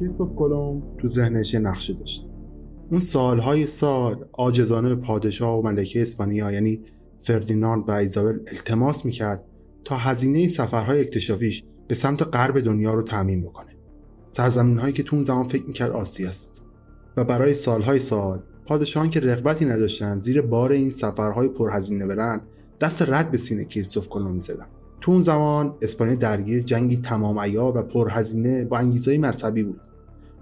کریستوف کلم تو ذهنش نقشه داشت. اون سالهای سال آجزانه به پادشاه و ملکه اسپانیا یعنی فردیناند و ایزابل التماس می‌کرد تا هزینه سفرهای اکتشافیش به سمت غرب دنیا رو تعمین بکنه. سرزمین هایی که تو اون زمان فکر می‌کرد آسیا است. و برای سالهای سال پادشاهان که رغبتی نداشتن زیر بار این سفرهای پرهزینه برن دست رد به سینه کریستوف کلم می‌زدن. تو اون زمان اسپانیا درگیر جنگی تمام عیار و پرهزینه با انگیزهای مذهبی بود.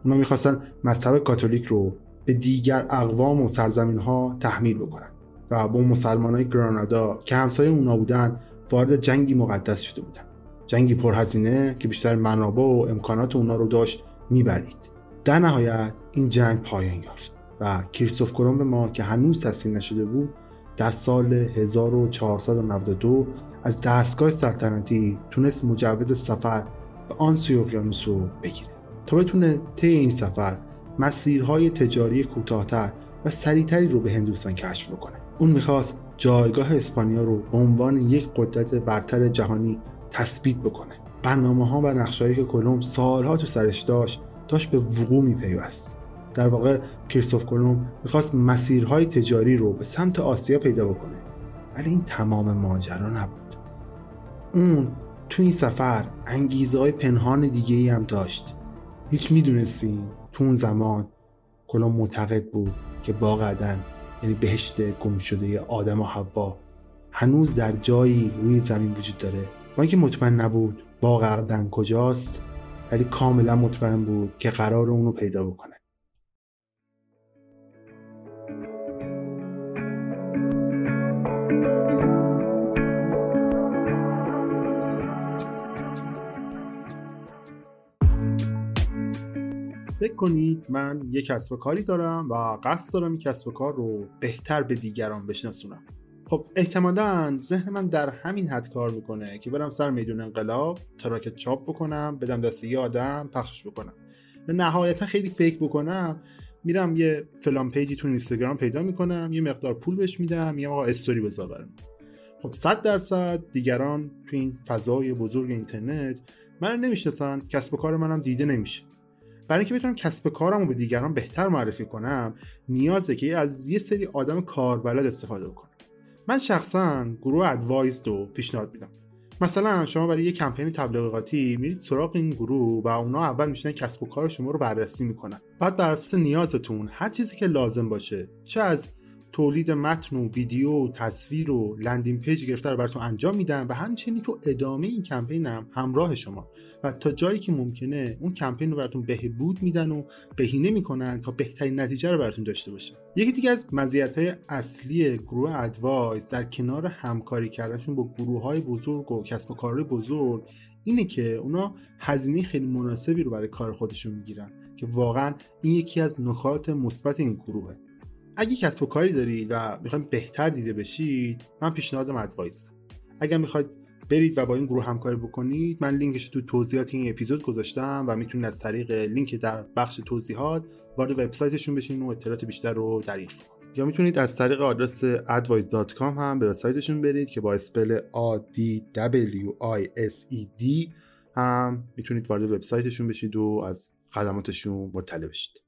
اونا می‌خواستن مذهب کاتولیک رو به دیگر اقوام و سرزمین ها تحمیل بکنن و با مسلمان های گرانادا که همسایه اونا بودن وارد جنگی مقدس شده بودن. جنگی پرهزینه که بیشتر منابع و امکانات اونا رو داشت می‌برید. در نهایت این جنگ پایان یافت و کریستوف کلمب ما که هنوز تسلیم نشده بود در سال 1492 از دستگاه سلطنتی تونست مجوز سفر به آن سوی اقیانوس رو بگیره. تا بتونه طی این سفر مسیرهای تجاری کوتاهتر و سریعتری رو به هندوستان کشف بکنه. اون می‌خواست جایگاه اسپانیا رو به عنوان یک قدرت برتر جهانی تثبیت بکنه. برنامه ها و نقشهایی که کلم سالها تو سرش داشت داشت به وقوع میپیوست. در واقع کریستوف کلم می‌خواست مسیرهای تجاری رو به سمت آسیا پیدا بکنه. ولی این تمام ماجرا نبود. اون تو این سفر انگیزه های پنهان دیگه ای هم داشت. هیچ می‌دونستین تو اون زمان کلام معتقد بود که باغ عدن یعنی بهشت گم شده آدم و حوا هنوز در جایی روی زمین وجود داره. با اینکه مطمئن نبود باغ عدن کجاست ولی کاملا مطمئن بود که قرار اونو پیدا بکنه. فکر کنید من یک کسب کاری دارم و قصد دارم این کسب کار رو بهتر به دیگران بشناسونم. خب احتمالا ذهن من در همین حد کار می‌کنه که برم سر میدون انقلاب تراکت چاپ بکنم بدم دست یه آدم پخشش بکنم. نهایتا خیلی فکر بکنم میرم یه فلان page ی تو اینستاگرام پیدا می‌کنم یه مقدار پول بهش میدم یا آقا استوری بذار برم خب 100 درصد دیگران تو این فضای بزرگ اینترنت من نمی‌شناسن کسب کار منم دیده نمیشه. برای اینکه بتونم کسب کارم رو به دیگران بهتر معرفی کنم نیازه که از یه سری آدم کاربلد استفاده بکنم. من شخصا گروه ادوایز رو پیشنهاد میدم. مثلا شما برای یه کمپین تبلیغاتی میرید سراغ این گروه و اونا اول میشنن کسب و کار شما رو بررسی می‌کنن. بعد بر اساس نیازتون هر چیزی که لازم باشه چه از تولید متن و ویدیو و تصویر و landing page گرفته رو براتون انجام میدن و همچنین تو ادامه این کمپین هم همراه شما. و تا جایی که ممکنه اون کمپین رو براتون بهبود میدن و بهینه می‌کنن تا بهترین نتیجه رو براتون داشته باشه. یکی دیگه از مزیت‌های اصلی گروه ادوایز در کنار همکاری کردنشون با گروه های بزرگ و کسب و کارهای بزرگ اینه که اونا هزینه خیلی مناسبی رو برای کار خودشون می‌گیرن که واقعا این یکی از نکات مثبت این گروهه. اگه کسب و کاری دارید و می‌خواید بهتر دیده بشید من پیشنهادم ادوایز اگر می‌خواید برید و با این گروه همکاری بکنید من لینکش تو توضیحات این اپیزود گذاشتم و می‌تونید از طریق لینک در بخش توضیحات وارد وبسایتشون بشین و اطلاعات بیشتر رو دریافت کنید. یا می‌تونید از طریق آدرس advice.com هم به سایتشون برید که با اسپل A D W I S E D هم می‌تونید وارد وبسایتشون بشید و از خدماتشون مطلع بشید.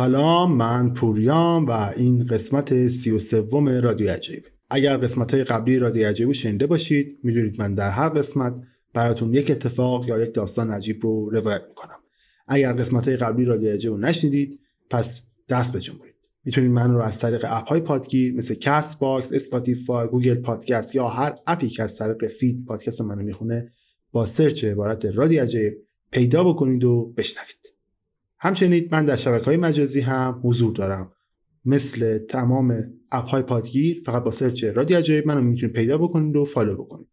سلام من پوریام و این قسمت سی و سوم رادیو عجایب. اگر قسمت های قبلی رادیو عجایب رو شنیده باشید می‌دونید من در هر قسمت براتون یک اتفاق یا یک داستان عجیب رو روایت می‌کنم. اگر قسمت های قبلی رادیو عجایب رو نشنیدید پس دست بجنبونید می‌تونید من رو از طریق app های پادگیر مثل کست باکس، اسپاتیفای، گوگل پادکست یا هر app ی که از طریق feed پادکست منو می‌خونه با search عبارت رادیو عجایب پیدا بکنید و بشنوید. همچنین من در شبکه های مجازی هم حضور دارم. مثل تمام app های پادگیر فقط با search رادیو عجایب منو می‌تونید پیدا بکنید و follow بکنید.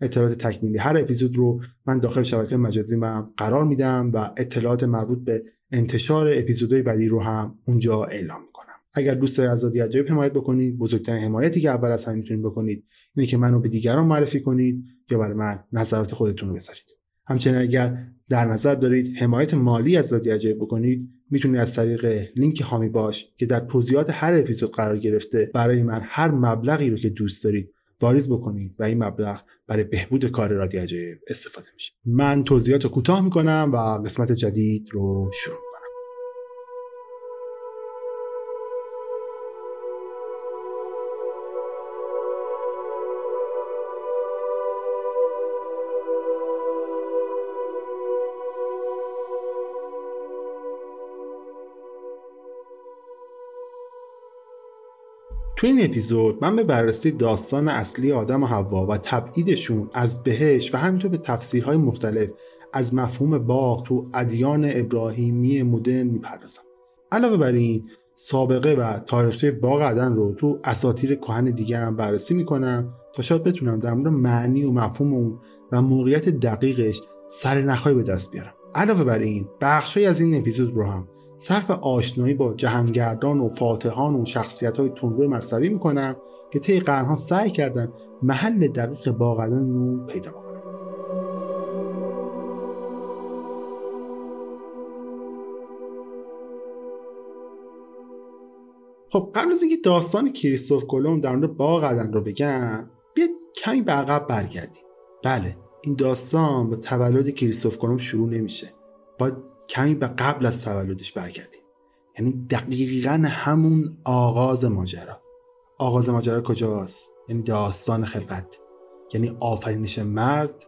اطلاعات تکمیلی هر اپیزود رو من داخل شبکه مجازی من قرار میدم و اطلاعات مربوط به انتشار اپیزودهای بعدی رو هم اونجا اعلام می‌کنم. اگر دوست دارید از رادیو عجایب حمایت بکنید بزرگترین حمایتی که اول از همه می‌تونید بکنید اینه که منو به دیگران معرفی کنید یا برای من نظرات خودتون رو بذارید. همچنین اگر در نظر دارید حمایت مالی از رادیو عجایب بکنید می‌تونید از طریق لینک هامی باش که در توضیحات هر اپیزود قرار گرفته برای من هر مبلغی رو که دوست دارید واریز بکنید و این مبلغ برای بهبود کار رادیو عجایب استفاده میشه. من توضیحات رو کوتاه می‌کنم و قسمت جدید رو شروع تو این اپیزود من به بررسی داستان اصلی آدم و حوا و تبعیدشون از بهش و همینطور به تفسیرهای مختلف از مفهوم باغ تو ادیان ابراهیمی مدرن می‌پردازم. علاوه بر این سابقه و تاریخچه باغ عدن رو تو اساتیر کهن دیگه هم بررسی می‌کنم تا شاید بتونم در مورد معنی و مفهوم اون و موقعیت دقیقش سر نخواهی به دست بیارم. علاوه بر این بخشهایی از این اپیزود رو هم صرف آشنایی با جهانگردان و فاتحان و شخصیت های تندرو مذهبی می‌کنم که طی قرنها سعی کردن محل دقیق باقدن رو پیدا کنم خب قبل از اینکه داستان کریستوف کلم در مورد باغ عدن رو بگم بیاد کمی به عقب برگردیم. بله این داستان با تولد کریستوف کلم شروع نمیشه. باید کمی به قبل از تولدش برگردیم. یعنی دقیقا همون آغاز ماجرا. آغاز ماجرا کجاست؟ یعنی داستان خلقت یعنی آفرینش مرد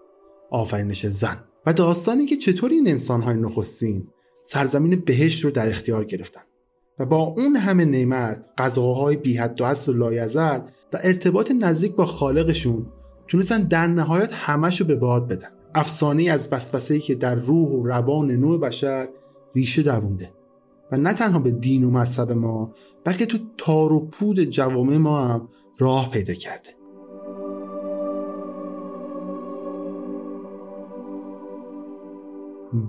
آفرینش زن. و داستانی که چطور این انسانهای نخستین سرزمین بهشت رو در اختیار گرفتن. و با اون همه نعمت غذاهای بی حد و و لایزل و ارتباط نزدیک با خالقشون تونستن در نهایت همش رو به باد بدن. افسانه از ای که در روح و روان نوع بشر ریشه دوونده و نه تنها به دین و مذهب ما بلکه تو تار و پود جوامع ما هم راه پیدا کرده.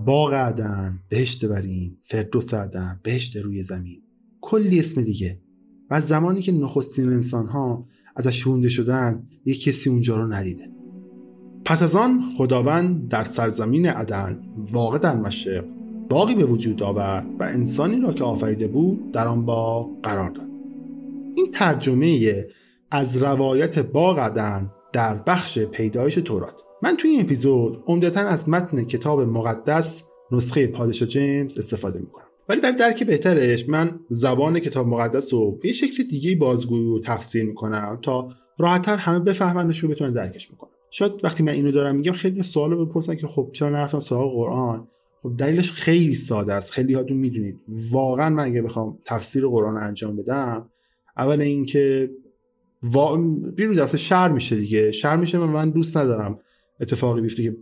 باغ عدن بهشت برین فردوس عدن بهشت روی زمین کلی اسم دیگه. و از زمانی که نخستین انسان ها ازش رونده شدن یک کسی اونجا رو ندیده. پس از آن خداوند در سرزمین عدن واقع در مشرق باقی به وجود آورد و انسانی را که آفریده بود در آن باغ قرار داد. این ترجمه از روایت باغ عدن در بخش پیدایش تورات. من توی این اپیزود عمدتا از متن کتاب مقدس نسخه پادشاه جیمز استفاده می‌کنم. ولی برای درک بهترش من زبان کتاب مقدس رو به شکل دیگه بازگویی و تفسیر می‌کنم تا راحتتر همه بفهمنش رو بتونن درکش می‌کنن شاید وقتی من اینو دارم میگم خیلی سوال بپرسن که خب چرا نرفتم سراغ قرآن؟ خب دلیلش خیلی ساده است. خیلی هاتون می‌دونید. واقعا من اگه بخوام تفسیر قرآن انجام بدم اول اینکه وا... بیرون دست شر میشه دیگه. شر میشه من, من دوست ندارم اتفاقی بیفته که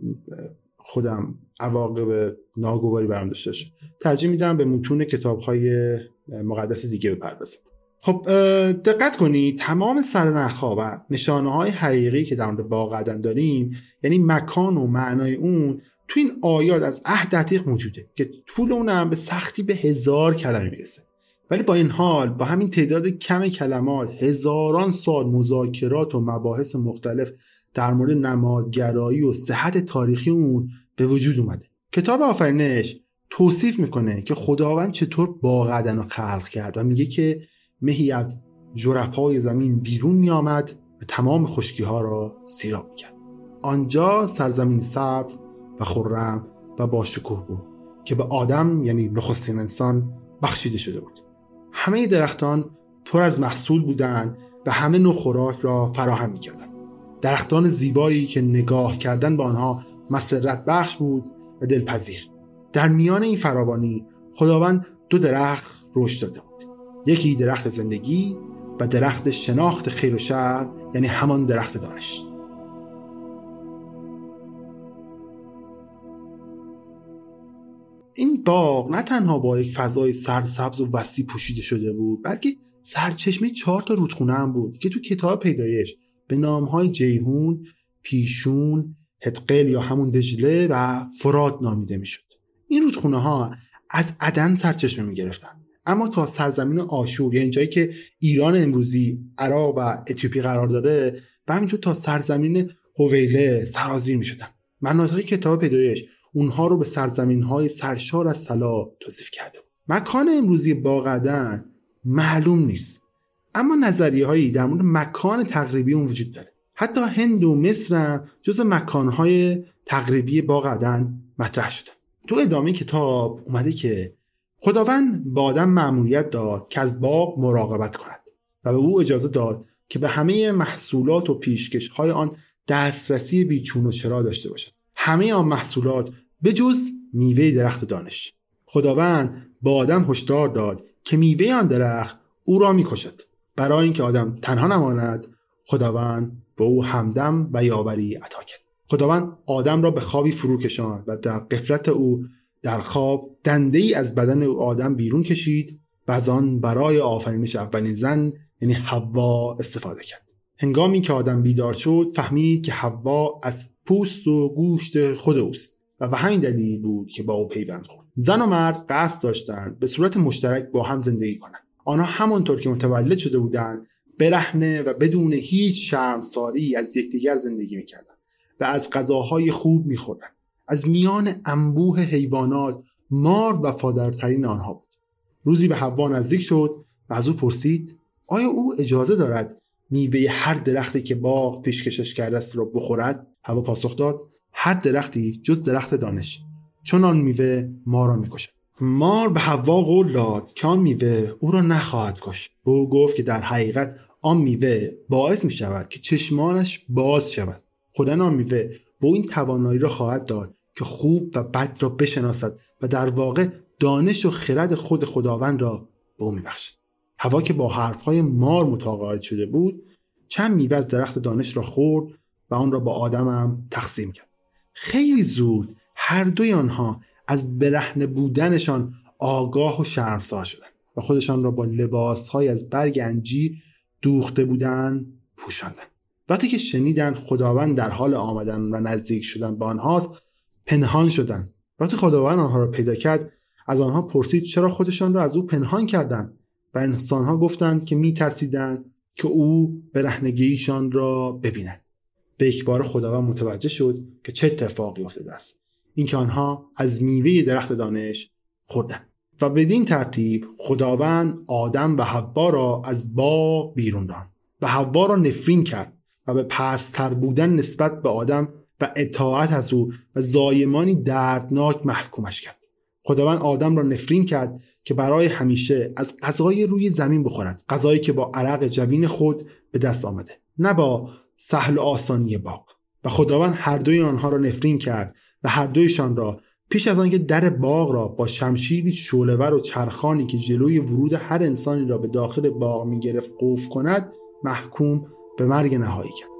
خودم عواقب ناگواری برام داشته ترجیح میدم به متون کتاب های مقدس دیگه بپردازم. خب دقت کنید تمام سرنخها و نشانه های حقیقی که در مورد باغ داریم یعنی مکان و معنای اون تو این آیات از عهد عتیق موجوده که طول اونم به سختی به هزار کلمه می‌رسه. ولی با این حال با همین تعداد کم کلمات هزاران سال مذاکرات و مباحث مختلف در مورد نمادگرایی و صحت تاریخی اون به وجود اومده. کتاب آفرینش توصیف می‌کنه که خداوند چطور باغدن رو خلق کرد و میگه که مهی از جرفای زمین بیرون میآمد و تمام خشکی ها را سیراب می‌کرد آنجا سرزمین سبز و خرم و با شکوه بود که به آدم یعنی نخستین انسان بخشیده شده بود. همه درختان پر از محصول بودند و همه نوع خوراک را فراهم می‌کردند. درختان زیبایی که نگاه کردن به آنها مسرت بخش بود و دلپذیر. در میان این فراوانی خداوند دو درخت رشد داده بود. یکی درخت زندگی و درخت شناخت خیر و شر یعنی همان درخت دانش این باغ نه تنها با یک فضای سرسبز و وسیع پوشیده شده بود بلکه سرچشمه چهار تا رودخونه هم بود که تو کتاب پیدایش به نامهای جیهون، پیشون، هدقل یا همون دجله و فراد نامیده می‌شد. این رودخونه ها از عدن سرچشمه می گرفتن. اما تا سرزمین آشور یعنی جایی که ایران امروزی عراق و اتیوپی قرار داره و همینطور تا سرزمین هویله سرازیر می شدن. مناطق کتاب پیدایش. اونها رو به سرزمین های سرشار از طلا توصیف کرده مکان امروزی باقدن معلوم نیست. اما نظریه هایی در مورد مکان تقریبی اون وجود داره. حتی هند و مصر هم جز مکان های تقریبی باقدن مطرح شده تو ادامه کتاب اومده که خداوند به آدم معمولیت داد که از باغ مراقبت کند و به او اجازه داد که به همه محصولات و پیشکش های آن دسترسی بیچون و چرا داشته باشد. همه آن محصولات به جز میوه درخت دانش. خداوند با آدم هشدار داد که میوه آن درخت او را می‌کشد. برای اینکه آدم تنها نماند خداوند به او همدم و یاوری عطا کرد. خداوند آدم را به خوابی فرو کشاند و در قفلت او در خواب دنده ای از بدن او آدم بیرون کشید و از آن برای آفرینش اولین زن یعنی حوا استفاده کرد. هنگامی که آدم بیدار شد فهمید که حوا از پوست و گوشت خود اوست و به همین دلیل بود که با او پیوند خورد. زن و مرد قصد داشتند به صورت مشترک با هم زندگی کنند. آنها همانطور که متولد شده بودند برهنه و بدون هیچ شرمساری از یکدیگر زندگی می‌کردند و از غذاهای خوب میخوردند. از میان انبوه حیوانات مار وفادارترین آنها بود. روزی به حوا نزدیک شد و از او پرسید آیا او اجازه دارد میوه هر درختی که باغ پیشکشش کرده است را بخورد؟ هوا پاسخ داد هر درختی جز درخت دانش چون آن میوه ما را می‌کشد. مار به هوا قول داد که آن میوه او را نخواهد کش به او گفت که در حقیقت آن میوه باعث می شود که چشمانش باز شود. خدا آن میوه به این توانایی را خواهد داد که خوب و بد را بشناسد و در واقع دانش و خرد خود خداوند را به او میبخشد. هوا که با حرفهای مار متقاعد شده بود چند میوه از درخت دانش را خورد و آن را با آدمم تقسیم کرد. خیلی زود هر دوی آنها از برهنه بودنشان آگاه و شرمسار شدند و خودشان را با لباسهای از برگ انجیر دوخته بودن پوشاندند. وقتی که شنیدن خداوند در حال آمدن و نزدیک شدن به آنهاست پنهان شدند وقتی خداوند آنها را پیدا کرد. از آنها پرسید چرا خودشان را از او پنهان کردند؟ و انسانها گفتند که میترسیدند که او برهنگیشان را ببینند به یک بار خداوند متوجه شد که چه اتفاقی افتاده است. اینکه آنها از میوه درخت دانش خوردند. و بدین ترتیب خداوند آدم و حوا را از باغ بیرون راند. و حوا را نفرین کرد و به پستر بودن نسبت به آدم و اطاعت از او و زایمانی دردناک محکومش کرد. خداوند آدم را نفرین کرد که برای همیشه از غذای روی زمین بخورد غذایی که با عرق جبین خود به دست آمده نه با سهل و آسانی باغ. و خداوند هر دوی آنها را نفرین کرد و هر دویشان را پیش از آنکه در باغ را با شمشیری شولور و چرخانی که جلوی ورود هر انسانی را به داخل باغ می گرفت قوف کند محکوم به مرگ نهایی کرد.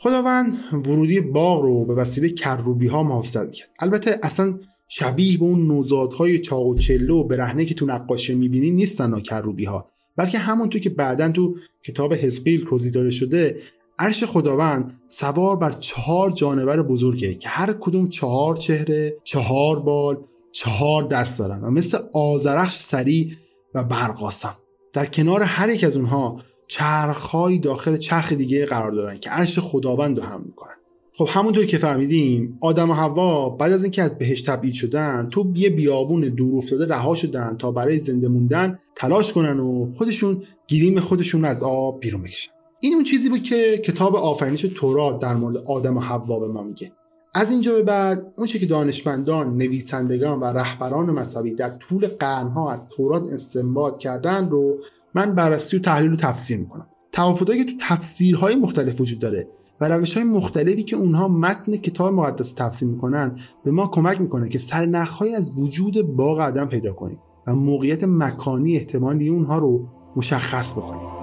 خداوند ورودی باغ رو به وسیله کروبی ها محافظت می‌کرد. البته اصلا شبیه به اون نوزادهای چاق و چله و برهنه که تو نقاشه می‌بینیم نیستن ها کروبی ها بلکه همونطور که بعدا تو کتاب حزقیل توضیح داده شده عرش خداوند سوار بر چهار جانور بزرگه که هر کدوم چهار چهره چهار بال چهار دست دارن و مثل آزرخش سریع و برقاسم در کنار هر یک از اونها چرخهایی داخل چرخ دیگه قرار دارن که عرش خداوند رو هم می‌کنن. خب همونطور که فهمیدیم آدم و حوا بعد از اینکه از بهش تبعید شدن تو یه بیابون دور افتاده رها شدن تا برای زنده موندن تلاش کنن و خودشون گیریم خودشون از آب بیرون بکشن. این اون چیزی بود که کتاب آفرینش تورات در مورد آدم و حوا به ما میگه. از اینجا به بعد اون که دانشمندان، نویسندگان و رهبران مذهبی در طول قرنها از تورات استنباط کردن رو من بررسی و تحلیل و تفسیر می‌کنم. تفاوتایی که تو تفسیرهای مختلف وجود داره و روش های مختلفی که اونها متن کتاب مقدس تفسیر می‌کنن به ما کمک می‌کنه که سرنخهایی از وجود باغ آدم پیدا کنیم و موقعیت مکانی احتمالی اونها رو مشخص بکنیم.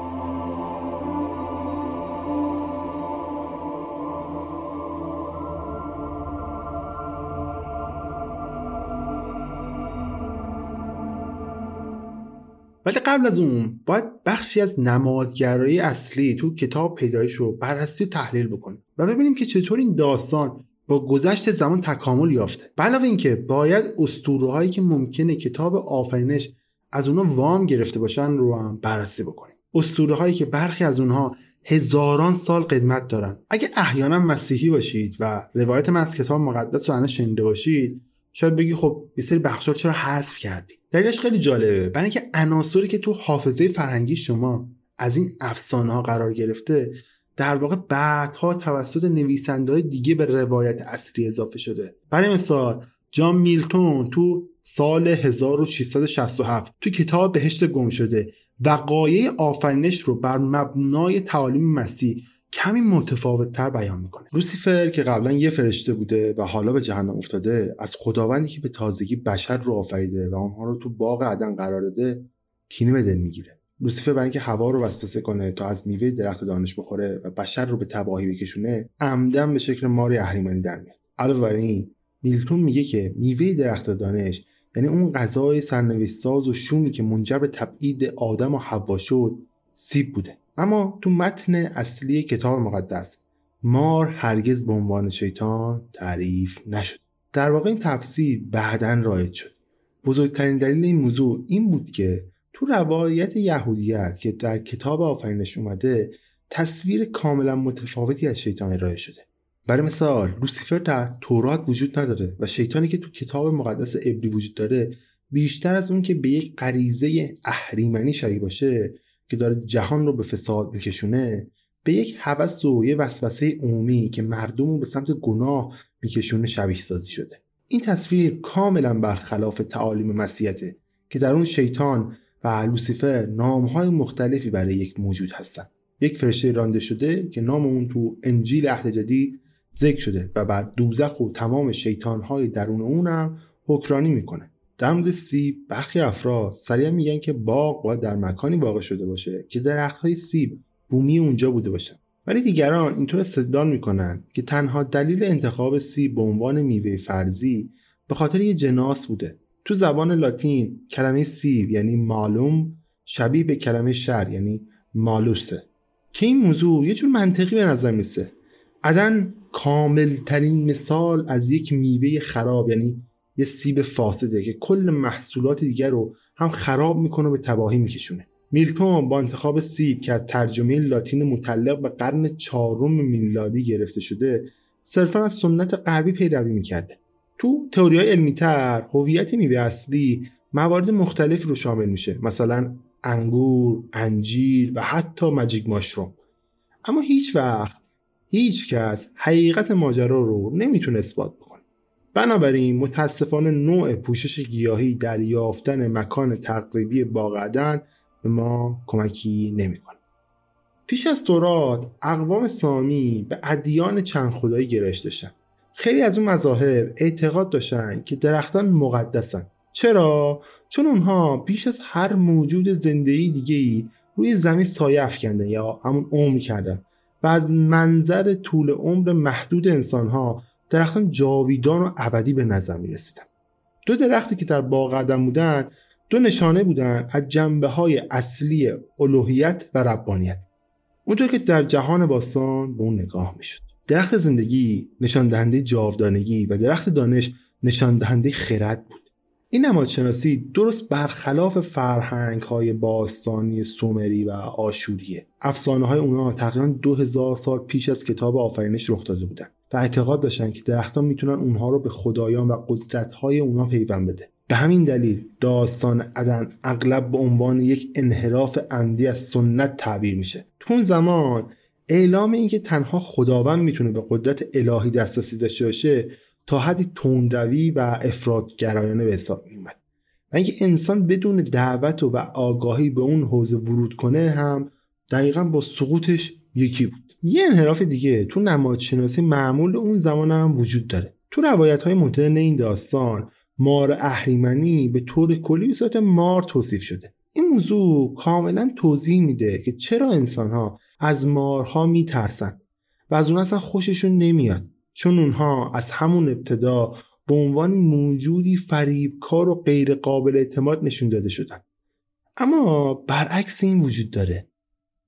ولی قبل از اون باید بخشی از نمادگرایی اصلی تو کتاب پیدایش رو بررسی و تحلیل بکنیم و ببینیم که چطور این داستان با گذشت زمان تکامل یافته. علاوه اینکه باید اسطوره هایی که ممکنه کتاب آفرینش از اونها وام گرفته باشن رو هم بررسی بکنیم. اسطوره هایی که برخی از اونها هزاران سال قدمت دارن. اگه احیانا مسیحی باشید و روایت من از کتاب مقدس رو شنیده باشید شاید بگی خب یه سری بخشا چرا حذف کردی؟ دلیلش خیلی جالبه. برای اینکه عناصری که تو حافظه فرهنگی شما از این افسانه ها قرار گرفته در واقع بعدها توسط نویسنده دیگه به روایت اصلی اضافه شده. برای مثال جان میلتون تو سال 1667 تو کتاب بهشت گم شده وقایع آفرینش رو بر مبنای تعالیم مسیح کمی متفاوت تر بیان می‌کنه. لوسیفر که قبلا یه فرشته بوده و حالا به جهنم افتاده از خداوندی که به تازگی بشر رو آفریده و آنها رو تو باغ عدن قرار داده کینه به دل می‌گیره. لوسیفر برای اینکه هوا رو وسوسه کنه تا از میوه درخت دانش بخوره و بشر رو به تباهی بکشونه عمدن به شکل ماری اهریمنی در میاد. علاوه بر این میلتون میگه که میوه درخت دانش یعنی اون غذای سرنوشت ساز و شومی که منجر به تبعید آدم و حوا شد سیب بوده. اما تو متن اصلی کتاب مقدس مار هرگز به عنوان شیطان تعریف نشد. در واقع این تفسیر بعدا رایج شد. بزرگترین دلیل این موضوع این بود که تو روایت یهودیت که در کتاب آفرینش اومده تصویر کاملا متفاوتی از شیطان ارائه شده. برای مثال لوسیفر در تورات وجود نداره و شیطانی که تو کتاب مقدس ابری وجود داره بیشتر از اون که به یک غریزه اهریمنی شبیه باشه که داره جهان رو به فساد میکشونه به یک هوس و یه وسوسه عمومی که مردم رو به سمت گناه میکشونه شبیه سازی شده. این تصویر کاملا برخلاف تعالیم مسیحته که در اون شیطان و لوسیفر نامهای مختلفی برای یک موجود هستن. یک فرشته رانده شده که نام اون تو انجیل عهد جدید ذکر شده و بر دوزخ و تمام شیطانهای درون اونم حکرانی می‌کنه. در سیب برخی افراد سریع میگن که باغ باید در مکانی واقع شده باشه که درخت های سیب بومی اونجا بوده باشن. ولی دیگران اینطور استدلال می‌کنن که تنها دلیل انتخاب سیب به عنوان میوه فرضی به خاطر یه جناس بوده. تو زبان لاتین کلمه سیب یعنی معلوم شبیه به کلمه شر یعنی مالوسه. که این موضوع یه جور منطقی به نظر میسه عدن کامل ترین مثال از یک میوه خراب یعنی یه سیب فاسده که کل محصولات دیگر رو هم خراب می‌کنه و به تباهی میکشونه. میلتون با انتخاب سیب که از ترجمه لاتین متعلق به قرن چهارم میلادی گرفته شده صرفا از سنت غربی پیروی می‌کرده. تو تئوری های علمی تر هویت میوه اصلی موارد مختلفی رو شامل میشه. مثلا انگور، انجیر و حتی مجیک ماشروم. اما هیچ وقت هیچ کس حقیقت ماجرا رو نمی‌تونه اثبات بکنه. بنابراین متاسفانه نوع پوشش گیاهی در یافتن مکان تقریبی باغ به ما کمکی نمی‌کنه. پیش از تورات اقوام سامی به ادیان چند خدایی گرایش داشتن. خیلی از اون مذاهب اعتقاد داشتن که درختان مقدسن. چرا؟ چون اونها بیش از هر موجود زندگی دیگه ای روی زمین سایه افکندن یا همون عمر کردن و از منظر طول عمر محدود انسانها درختان جاویدان و ابدی به نظر می رسیدن. دو درختی که در باغ قدم بودن دو نشانه بودن از جنبه های اصلی الوهیت و ربانیت. اونطور که در جهان باستان به اون نگاه می‌شد. درخت زندگی نشان دهنده جاودانگی و درخت دانش نشان دهنده خرد بود. این نمادشناسی درست برخلاف فرهنگ های باستانی سومری و آشوریه. افسانه های اونا تقریبا دو هزار سال پیش از کتاب آفرینش رخ داده بودن. و اعتقاد داشتن که درختان می‌تونن اونها رو به خدایان و قدرت های اونها پیوند بده. به همین دلیل داستان عدن اغلب به عنوان یک انحراف عمدی از سنت تعبیر میشه. تو اون زمان اعلام اینکه تنها خداوند می‌تونه به قدرت الهی دسترسی داشته باشه تا حدی تندروی و افرادگرایانه به حساب میومد و اینکه انسان بدون دعوت و آگاهی به اون حوزه ورود کنه هم دقیقا با سقوطش یکی بود. یه انحراف دیگه. تو نمادشناسی معمول اون زمان هم وجود داره. تو روایت های مدرن این داستان مار اهریمنی به طور کلی به صورت مار توصیف شده. این موضوع کاملا توضیح میده که چرا انسان ها از مارها میترسن و از اون اصلا خوششون نمیاد. چون اونها از همون ابتدا به عنوان موجودی فریبکار و غیر قابل اعتماد نشون داده شدن. اما برعکس این وجود داره.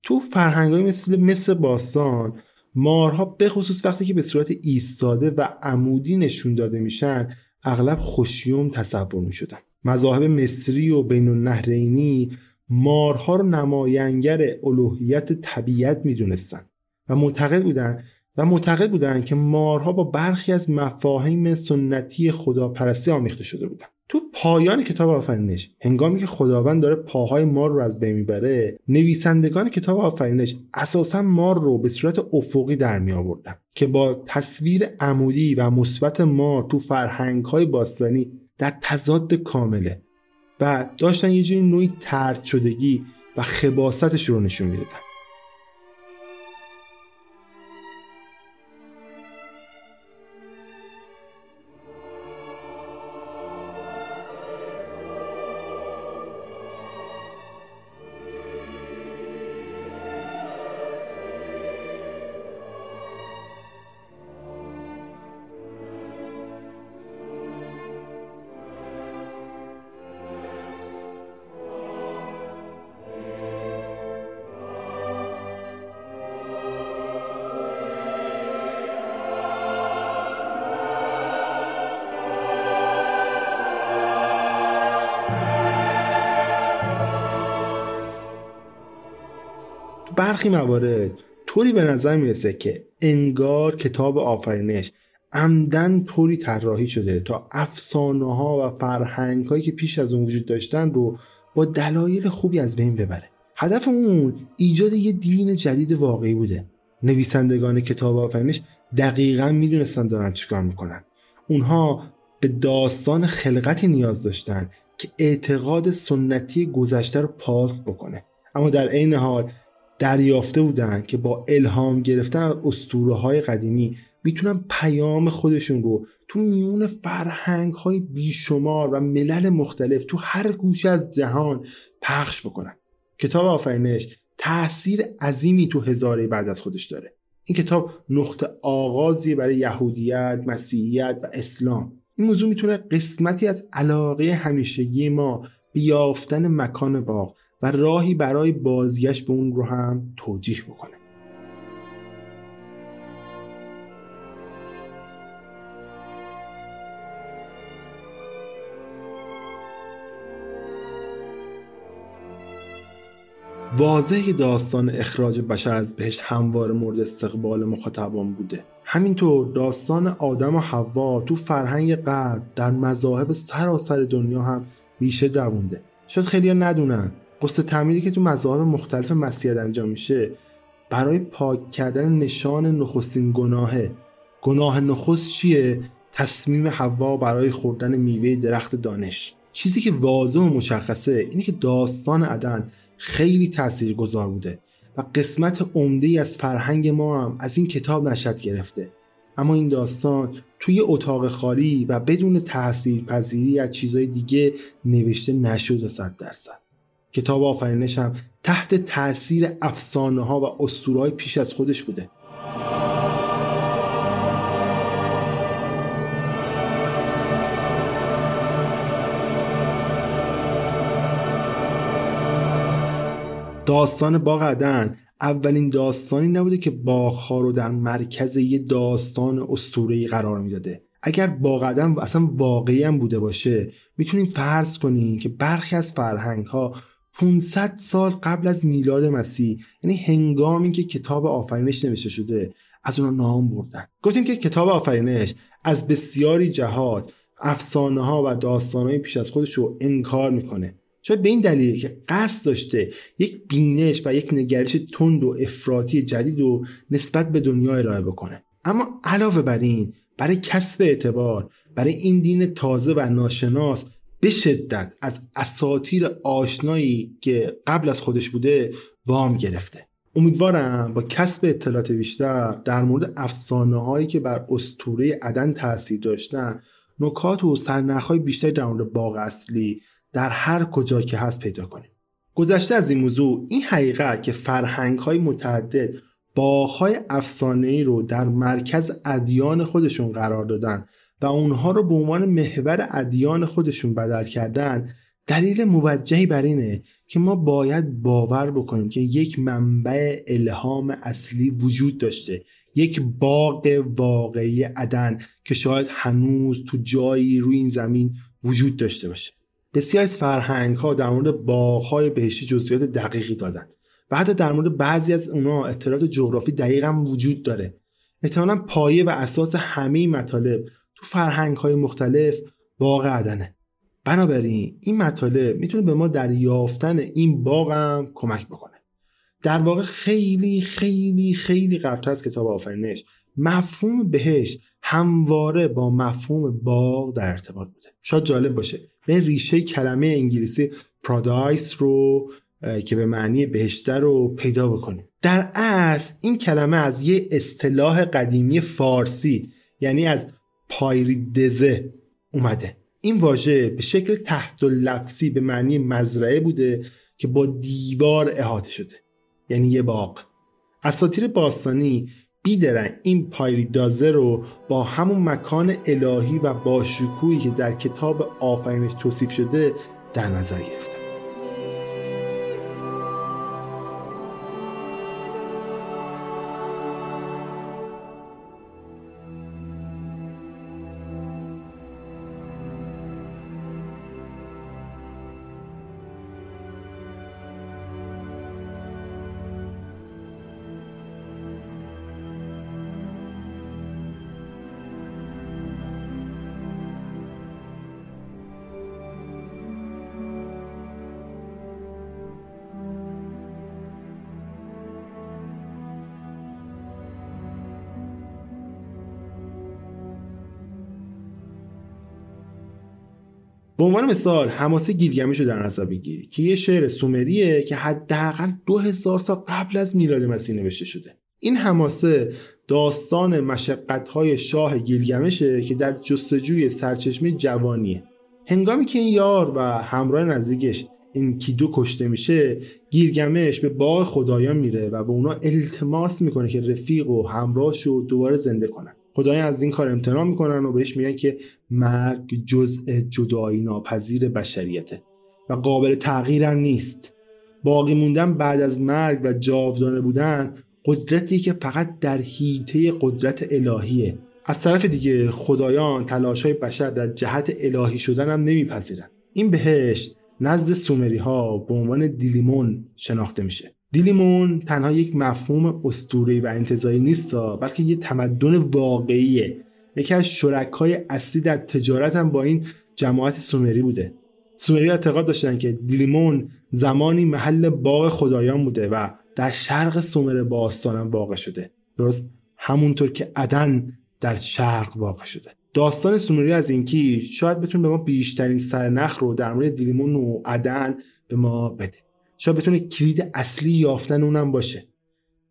تو فرهنگ های مثل مثل باستان مارها به خصوص وقتی که به صورت ایستاده و عمودی نشون داده میشن اغلب خوشیوم تصور می شدن مذاهب مصری و بین النهرینی مارها رو نماینگر الوهیت طبیعت می دونستن و معتقد بودن و معتقد بودن که مارها با برخی از مفاهیم سنتی خداپرستی آمیخته شده بودن. تو پایان کتاب آفرینش هنگامی که خداوند داره پاهای مار رو از بین می‌بره نویسندگان کتاب آفرینش اساسا مار رو به صورت افقی در می آوردن که با تصویر عمودی و مثبت مار تو فرهنگ های باستانی در تضاد کامله و داشتن یه جوری نوعی ترد شدگی و خباستش رو نشون می‌دادن. برخی موارد طوری به نظر می‌رسه که انگار کتاب آفرینش عمدن طوری طراحی شده تا افسانه ها و فرهنگ هایی که پیش از اون وجود داشتن رو با دلایل خوبی از بین ببره. هدف اون ایجاد یه دین جدید واقعی بوده. نویسندگان کتاب آفرینش دقیقا می‌دونستن دارن چیکار می‌کنن. اونها به داستان خلقتی نیاز داشتن که اعتقاد سنتی گذشته رو پاک بکنه. اما در عین حال دریافته بودن که با الهام گرفتن از اسطوره های قدیمی می‌تونن پیام خودشون رو تو میون فرهنگ های بیشمار و ملل مختلف تو هر گوشه از جهان پخش بکنن. کتاب آفرینش تاثیر عظیمی تو هزاره بعد از خودش داره. این کتاب نقطه آغازی برای یهودیت، مسیحیت و اسلام. این موضوع می‌تونه قسمتی از علاقه همیشگی ما به یافتن مکان باغ و راهی برای بازگشت به اون رو هم توجیه بکنه. واضح داستان اخراج بشر از بهش همواره مورد استقبال مخاطبان بوده. همینطور داستان آدم و حوا تو فرهنگ غرب در مذاهب سراسر دنیا هم ریشه دوونده. شاید خیلی ندونن. قصه تعمیری که تو مذاهب مختلف مسیحیت انجام میشه برای پاک کردن نشان نخستین گناهه. گناه نخست چیه؟ تصمیم حوا برای خوردن میوه درخت دانش. چیزی که واضح و مشخصه اینه که داستان عدن خیلی تأثیر گذار بوده و قسمت عمده از فرهنگ ما هم از این کتاب نشد گرفته. اما این داستان توی اتاق خالی و بدون تأثیر پذیری از چیزهای دیگه نوشته نشده صد درصد. کتاب آفرینش هم تحت تاثیر افسانه ها و اسطورهای پیش از خودش بوده. داستان باغ عدن اولین داستانی نبوده که باغها رو در مرکز یه داستان اسطوره‌ای قرار می‌داده. اگر باغ عدن اصلا واقعی هم بوده باشه می‌تونیم فرض کنیم که برخی از فرهنگ ها 500 سال قبل از میلاد مسیح. یعنی هنگامی که کتاب آفرینش نوشته شده از اونا نام بردن. گفتیم که کتاب آفرینش از بسیاری جهات افسانه ها و داستان های پیش از خودش رو انکار می‌کنه. شاید به این دلیل که قصد داشته یک بینش و یک نگرش تند و افراطی جدید و نسبت به دنیا ارائه بکنه. اما علاوه بر این برای کسب اعتبار برای این دین تازه و ناشناس به شدت از اساتیر آشنایی که قبل از خودش بوده وام گرفته. امیدوارم با کسب اطلاعات بیشتر در مورد افسانه هایی که بر استوره عدن تاثیر داشتن نکات و سرنخهای بیشتری در مورد باغ اصلی در هر کجا که هست پیدا کنیم. گذشته از این موضوع این حقیقت که فرهنگ های متعدد باغهای افسانه رو در مرکز ادیان خودشون قرار دادن و اونها رو به عنوان محور ادیان خودشون بدل کردن دلیل موجهی بر اینه که ما باید باور بکنیم که یک منبع الهام اصلی وجود داشته یک باغ واقعی عدن که شاید هنوز تو جایی روی این زمین وجود داشته باشه. بسیار از فرهنگ ها در مورد باغ های بهشتی جزئیات دقیقی دادن و حتی در مورد بعضی از اونها اطلاعات جغرافی دقیق وجود داره. احتمالا پایه و اساس همه مطالب تو فرهنگ های مختلف باغ عدنه. بنابراین این مطالب می‌تونه به ما در یافتن این باغ هم کمک بکنه. در واقع خیلی خیلی خیلی قبلتر از کتاب آفرینش مفهوم بهش همواره با مفهوم باغ در ارتباط بوده. شاید جالب باشه. به ریشه کلمه انگلیسی پرادایس رو که به معنی بهشتر رو پیدا بکنیم. در اصل این کلمه از یه اصطلاح قدیمی فارسی یعنی از پایریدزه اومده. این واژه به شکل تحت لفظی به معنی مزرعه بوده که با دیوار احاطه شده. یعنی یه باغ. اساطیر باستانی بیدرن این پایریدازه رو با همون مکان الهی و باشکوهی که در کتاب آفرینش توصیف شده در نظر گرفتن به عنوان مثال حماسه گیلگمش رو در نظر بگیری که یه شعر سومریه که حداقل دو هزار سال قبل از میلاد مسیح نوشته شده. این حماسه داستان مشقت‌های شاه گیلگمشه که در جستجوی سرچشمه جوانیه. هنگامی که این یار و همراه نزدیکش این کیدو کشته میشه گیلگمش به باغ خدایان میره و به اونا التماس می‌کنه که رفیق و همراهش رو دوباره زنده کنن. خدایان از این کار امتناع می‌کنن و بهش میگن که مرگ جزء جدایی ناپذیر بشریته و قابل تغییر هم نیست. باقی موندن بعد از مرگ و جاودانه بودن قدرتی که فقط در حیطه قدرت الهیه. از طرف دیگه خدایان تلاش های بشر در جهت الهی شدن هم نمیپذیرن. این بهشت نزد سومری ها به عنوان دیلیمون شناخته میشه. دیلیمون تنها یک مفهوم اسطوره‌ای و انتظایی نیست بلکه یه تمدن واقعیه. یکی از شرکای اصلی در تجارت هم با این جماعت سومری بوده. سومری اعتقاد داشتن که دیلیمون زمانی محل باغ خدایان بوده و در شرق سومر باستان هم واقع شده. درست همونطور که عدن در شرق واقع شده. داستان سومری از اینکی شاید بتونه به ما بیشترین سرنخ رو در مورد دیلیمون و عدن به ما بده شاید بتونه کلید اصلی یافتن اونم باشه.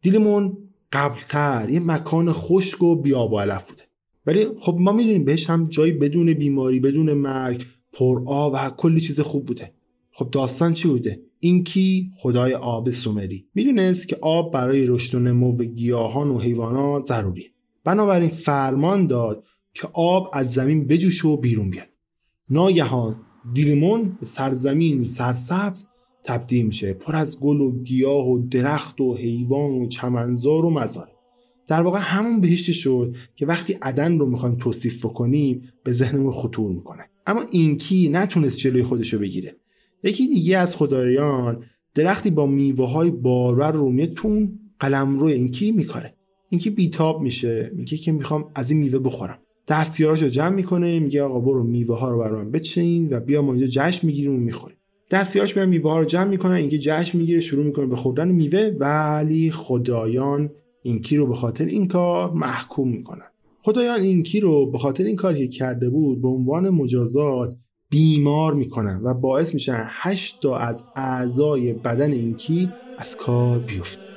دیلیمون قبلتر یه مکان خشک و بیاب و علف بوده. ولی خب ما می‌دونیم بهش هم جایی بدون بیماری بدون مرگ پر آب و کلی چیز خوب بوده. خب داستان چی بوده؟ اینکی خدای آب سومری. می‌دونست که آب برای رشد و نمو گیاهان و حیوانات ضروریه. بنابراین فرمان داد که آب از زمین بجوش و بیرون بیاد. ناگهان دیلیمون به سرزمین سرسبز تبدیل میشه. پر از گل و گیاه و درخت و حیوان و چمنزار و مزار در واقع همون بهشت شد که وقتی عدن رو می‌خوایم توصیف بکنیم به ذهنمون خطور می‌کنه. اما اینکی نتونست جلوی خودش رو بگیره. یکی دیگه از خدایان درختی با میوه های بارور رو میاد تو قلم روی اینکی میکاره. اینکی بیتاب میشه. میگه که می‌خوام از این میوه بخورم. دستیاراش جمع می‌کنه. میگه آقا برو میوه ها رو برام بچین و بیا ما اینجا جشن می‌گیریم و می‌خوریم. دستیاراش میرن میوه رو جمع می‌کنن اینکه جشن می‌گیره شروع می‌کنه به خوردن میوه ولی خدایان اینکی رو به خاطر این کار محکوم می‌کنن. خدایان اینکی رو به خاطر این کاری که کرده بود به عنوان مجازات بیمار می‌کنن و باعث میشن هشت تا از اعضای بدن اینکی از کار بیفته.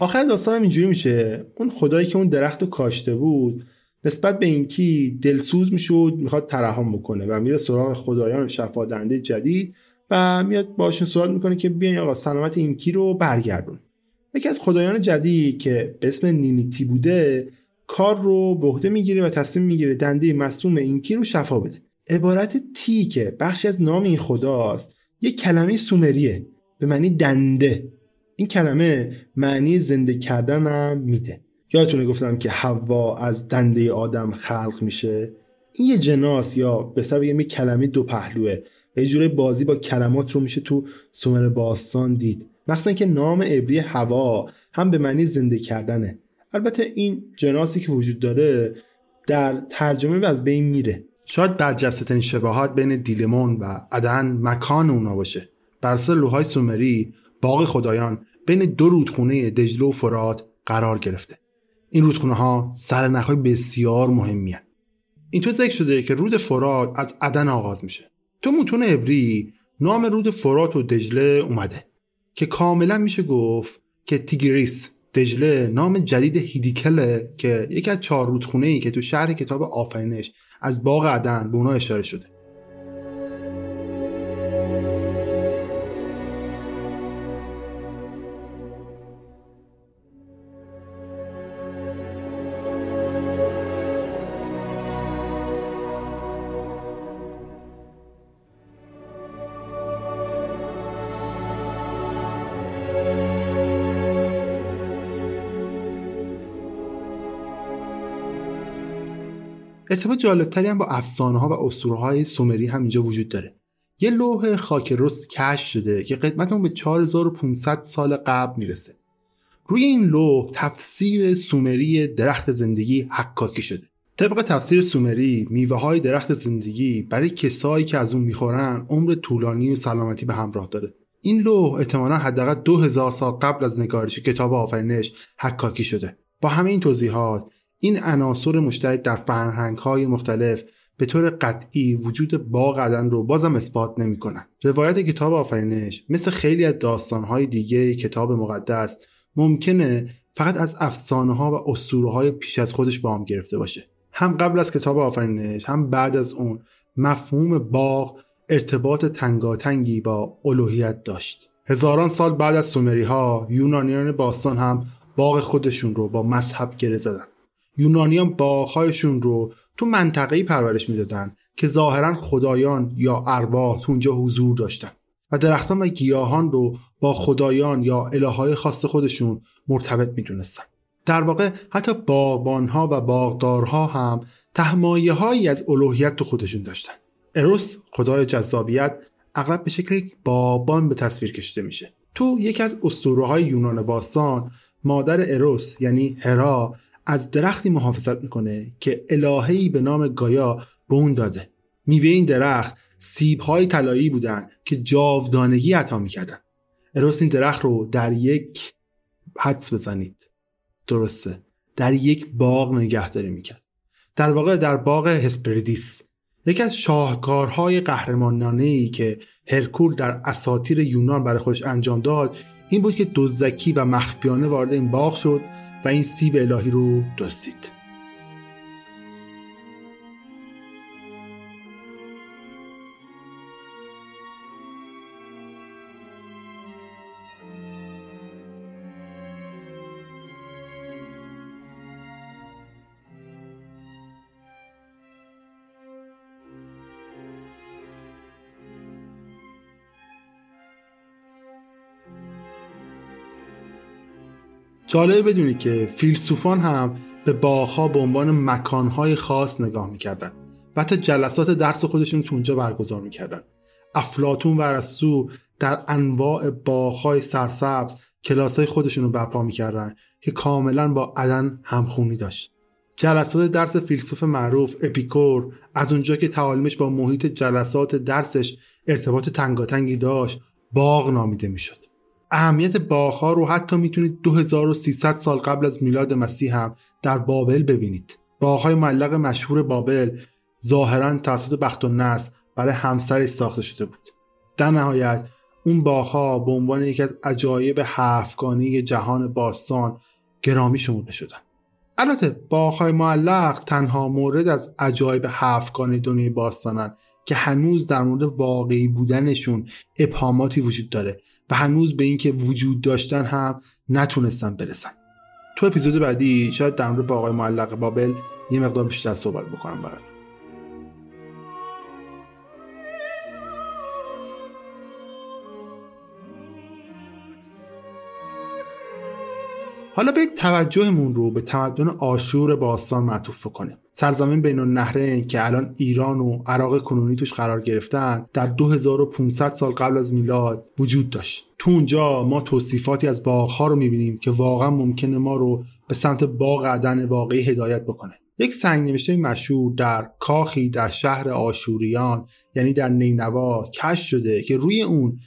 آخر داستانم اینجوری میشه. اون خدایی که اون درخت رو کاشته بود نسبت به اینکی دلسوز می‌شد می‌خواد ترحم بکنه و میره سراغ خدایان شفادنده جدید و میاد باشون سوال می‌کنه که بیاین آقا سلامت اینکی رو برگردون. یکی از خدایان جدید که به اسم نینیتی بوده کار رو به عهده می‌گیره و تصمیم می‌گیره دنده مصوم اینکی رو شفا بده. عبارت تی که بخشی از نام این خداست یک کلمه سومریه به معنی دنده. این کلمه معنی زنده کردن هم میده. یادتونه گفتم که حوا از دنده آدم خلق میشه؟ این یه جناس یا بهتر بگم یه کلمه دو پهلوه. و یه جوره بازی با کلمات رو میشه تو سومر باستان دید. مثلا که نام عبری هوا هم به معنی زنده کردنه. البته این جناسی که وجود داره در ترجمه از بین میره. شاید در جستترین شباهات بین دیلمون و عدن مکان اونا باشه. بر لوهای سومری باغ خدایان بین دو رودخونه دجله و فرات قرار گرفته. این رودخونه ها سرنخهای بسیار مهمی. این ذکر شده که رود فرات از عدن آغاز میشه. تو متون عبری نام رود فرات و دجله اومده که کاملا میشه گفت که تیگریس دجله نام جدید هیدیکله که یکی از چهار رودخونه ای که تو شهر کتاب آفرینش از باغ عدن به اونا اشاره شده. ارتباط جالبتری هم با افسانه ها و اسطوره های سومری هم اینجا وجود داره. یه لوح خاک رس کشف شده که قدمت اون به 4500 سال قبل می‌رسه. روی این لوح تفسیر سومری درخت زندگی حکاکی شده. طبق تفسیر سومری میوه های درخت زندگی برای کسایی که از اون می‌خورن عمر طولانی و سلامتی به همراه داره. این لوح احتمالا حداقل 2000 سال قبل از نگارش کتاب آفرینش حکاکی شده. با همه این توضیحات این عناصر مشترک در فرهنگ های مختلف به طور قطعی وجود باغ عدن رو بازم اثبات نمی‌کنن. روایت کتاب آفرینش مثل خیلی از داستان های دیگه کتاب مقدس ممکنه فقط از افسانه ها و اسطوره های پیش از خودش وام گرفته باشه. هم قبل از کتاب آفرینش هم بعد از اون مفهوم باغ ارتباط تنگاتنگی با الوهیت داشت. هزاران سال بعد از سومری ها یونانیان باستان هم باغ خودشون رو با مذهب گره زدن. یونانیان باغهایشون رو تو منطقه‌ای پرورش می‌دادن که ظاهرا خدایان یا ارواح تو اونجا حضور داشتن. و درختان و گیاهان رو با خدایان یا الههای خاص خودشون مرتبط می‌دونستن. در واقع حتی باغبانها و باغدارها هم تهمایه هایی از الوهیت تو خودشون داشتن. اروس خدای جذابیت اغلب به شکل یک باغبان به تصویر کشیده میشه. تو یکی از اسطوره های یونان باستان مادر اروس یعنی هرا از درختی محافظت می‌کنه که الههی به نام گایا به اون داده. میوه این درخت سیب های طلایی بودن که جاودانگی عطا می‌کردن. اروس این درخت رو در یک حدس بزنید. درسته. در یک باغ نگهداری می‌کرد. در واقع در باغ هسپردیس یکی از شاهکارهای قهرمانانه ای که هرکول در اساطیر یونان برای خودش انجام داد این بود که دزدکی و مخفیانه وارد این باغ شد و این سیب الهی رو دستید جالبه بدونید که فیلسوفان هم به باغها به عنوان مکانهای خاص نگاه می‌کردن و حتی جلسات درس خودشون تو اونجا برگزار می‌کردن. افلاتون و ارسطو در انواع باغهای سرسبز کلاسای خودشون رو برپا می‌کردن که کاملا با عدن همخونی داشت. جلسات درس فیلسوف معروف اپیکور از اونجا که تعالیمش با محیط جلسات درسش ارتباط تنگاتنگی داشت باغ نامیده می‌شد. اهمیت باغها رو حتی می‌تونید 2300 سال قبل از میلاد مسیح هم در بابل ببینید. باغهای معلق مشهور بابل ظاهرا توسط بخت و نس برای همسرش ساخته شده بود. در نهایت اون باغها به عنوان یکی از عجایب هفتگانه جهان باستان گرامی شمرده شدن البته باغهای معلق تنها مورد از عجایب هفتگانه دنیای باستانن که هنوز در مورد واقعی بودنشون ابهاماتی وجود داره. و هنوز به اینکه وجود داشتن هم نتونستن برسن. تو اپیزود بعدی شاید در مورد باقای معلق بابل یه مقدار بیشتر صحبت بکنم برات. حالا به توجهمون رو به تمدن آشور باستان معطوف کنیم. سرزمین بین النهرین که الان ایران و عراق کنونی توش قرار گرفتن در 2500 سال قبل از میلاد وجود داشت. تو اونجا ما توصیفاتی از باغها رو می‌بینیم که واقعا ممکنه ما رو به سمت باغ عدن واقعی هدایت بکنه. یک سنگ نوشته مشهور در کاخی در شهر آشوریان یعنی در نینوا کشف شده که روی اون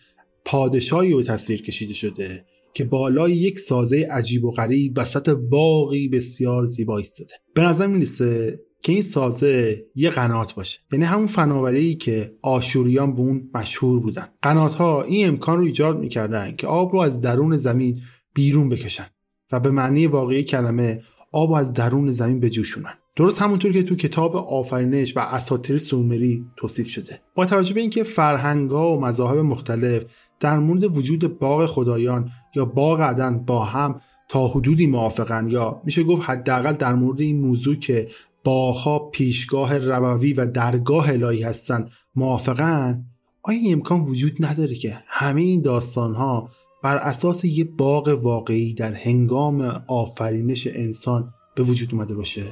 پادشاهی به تصویر کشیده شده. که بالای یک سازه عجیب و غریب وسط باقی بسیار زیبا ایستاده. به نظر می‌رسه که این سازه یه قنات باشه. یعنی همون فناوری که آشوریان به اون مشهور بودن. قنات ها این امکان رو ایجاد می‌کردن که آب رو از درون زمین بیرون بکشن و به معنی واقعی کلمه آب رو از درون زمین بجوشونن. درست همونطور که تو کتاب آفرینش و اساطیر سومری توصیف شده. با توجه به اینکه فرهنگها و مذاهب مختلف در مورد وجود باغ خدایان یا باغ عدن با هم تا حدودی موافقن یا میشه گفت حداقل در مورد این موضوع که باغها پیشگاه ربوی و درگاه الهی هستن موافقن آیا امکان وجود نداره که همه این داستان ها بر اساس یه باغ واقعی در هنگام آفرینش انسان به وجود اومده باشه؟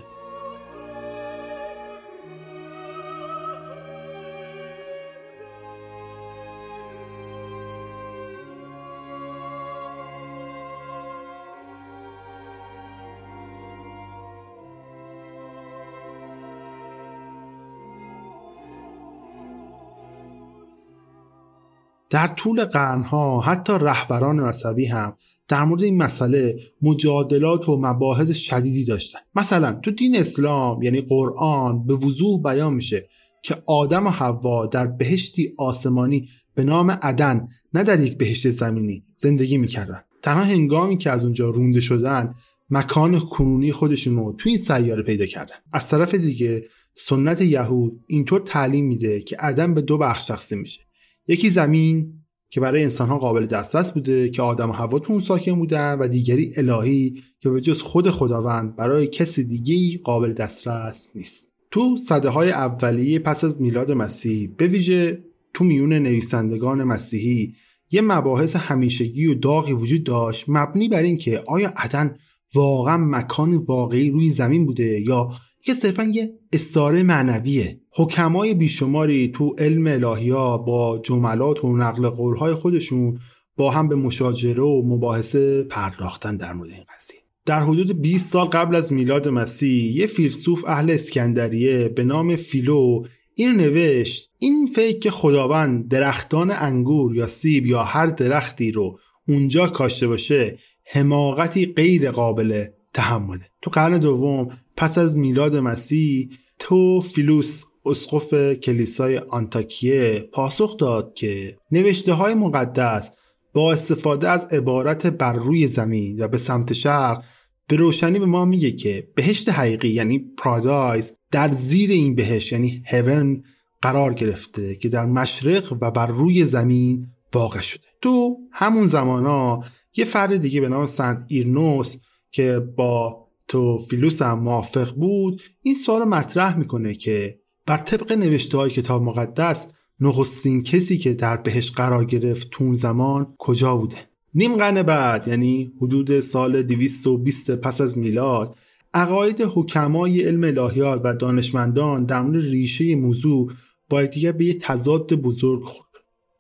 در طول قرنها حتی رهبران مذهبی هم در مورد این مسئله مجادلات و مباحث شدیدی داشتن. مثلا تو دین اسلام یعنی قرآن به وضوح بیان میشه که آدم و حوا در بهشتی آسمانی به نام عدن نه در یک بهشت زمینی زندگی می‌کردن. تنها هنگامی که از اونجا رونده شدن مکان کنونی خودشون رو تو این سیاره پیدا کردن. از طرف دیگه سنت یهود اینطور تعلیم میده که عدن به دو بخش تقسیم میشه. یکی زمین که برای انسانها قابل دسترس بوده که آدم و هوا تو اون ساکن بودن و دیگری الهی که به جز خود خداوند برای کسی دیگه قابل دسترس نیست. تو صده های اولیه پس از میلاد مسیح به ویژه تو میون نویسندگان مسیحی یه مباحث همیشگی و داغی وجود داشت مبنی بر اینکه آیا عدن واقعا مکان واقعی روی زمین بوده یا که صرفا یه استاره معنویه. حکمای بیشماری تو علم الهیا با جملات و نقل قولهای خودشون با هم به مشاجره و مباحثه پرداختن در مورد این قضیه. در حدود 20 سال قبل از میلاد مسیح یه فیلسوف اهل اسکندریه به نام فیلو این نوشت این فکر که خداوند درختان انگور یا سیب یا هر درختی رو اونجا کاشته باشه حماقتی غیر قابل تحمله. تو قرن دوم پس از میلاد مسیح تو فیلوس اسقف کلیسای آنتاکیه پاسخ داد که نوشته های مقدس با استفاده از عبارت بر روی زمین و به سمت شرق به روشنی به ما میگه که بهشت حقیقی یعنی پرادایز در زیر این بهشت یعنی هیون قرار گرفته که در مشرق و بر روی زمین واقع شده. تو همون زمان ها یه فرد دیگه به نام سنت ایرنوس که با تو فیلوس هم موافق بود این سوال مطرح می‌کنه که بر طبق نوشته های کتاب مقدس نخستین کسی که در بهش قرار گرفت تون زمان کجا بوده؟ نیم قرن بعد یعنی حدود سال 220 پس از میلاد عقاید حکمای علم الهیات و دانشمندان در مورد ریشه موضوع با دیگر به یه تضاد بزرگ خورد.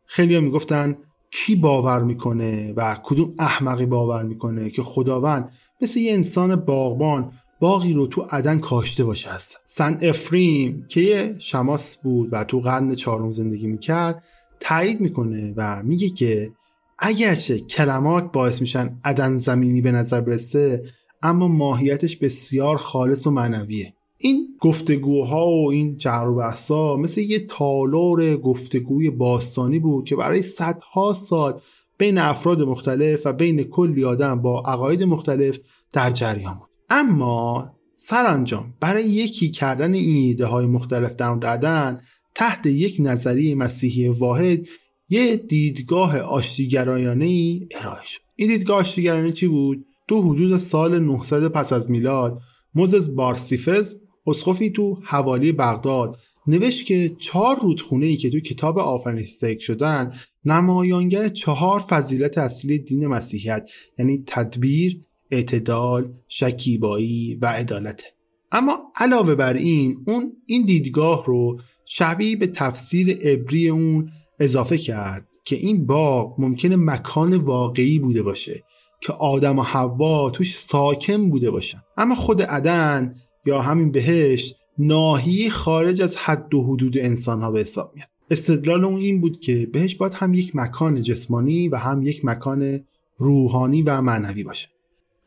خیلی می‌گفتن کی باور می‌کنه و کدوم احمقی باور می‌کنه که خداوند مثل یه انسان باغبان باقی رو تو عدن کاشته باشه. هست سن افریم که یه شماس بود و تو قرن چهارم زندگی می‌کرد تایید می‌کنه و میگه که اگرچه کلمات باعث میشن عدن زمینی به نظر برسه اما ماهیتش بسیار خالص و معنویه. این گفتگوها و این جر و مثل یه تالار گفتگوی باستانی بود که برای صدها سال بین افراد مختلف و بین کلی آدم با عقاید مختلف در جریان بود. اما سرانجام برای یکی کردن این ایده های مختلف در دادن تحت یک نظریه مسیحی واحد یه دیدگاه آشتیگرایانه ای ارائه شد. این دیدگاه آشتیگرایانه چی بود؟ تو حدود سال 900 پس از میلاد موزز بارسیفز اسقفی تو حوالی بغداد نوشت که چهار رودخونه ای که تو کتاب آفرینش ذکر شدن نمایانگر چهار فضیلت اصلی دین مسیحیت یعنی تدبیر، اعتدال، شکیبایی و عدالت. اما علاوه بر این اون این دیدگاه رو شبیه به تفسیر عبری اون اضافه کرد که این باغ ممکنه مکان واقعی بوده باشه که آدم و حوا توش ساکن بوده باشن. اما خود عدن یا همین بهشت ناحیه خارج از حد و حدود انسان ها به حساب میاد. استدلال اون این بود که بهش باید هم یک مکان جسمانی و هم یک مکان روحانی و معنوی باشه.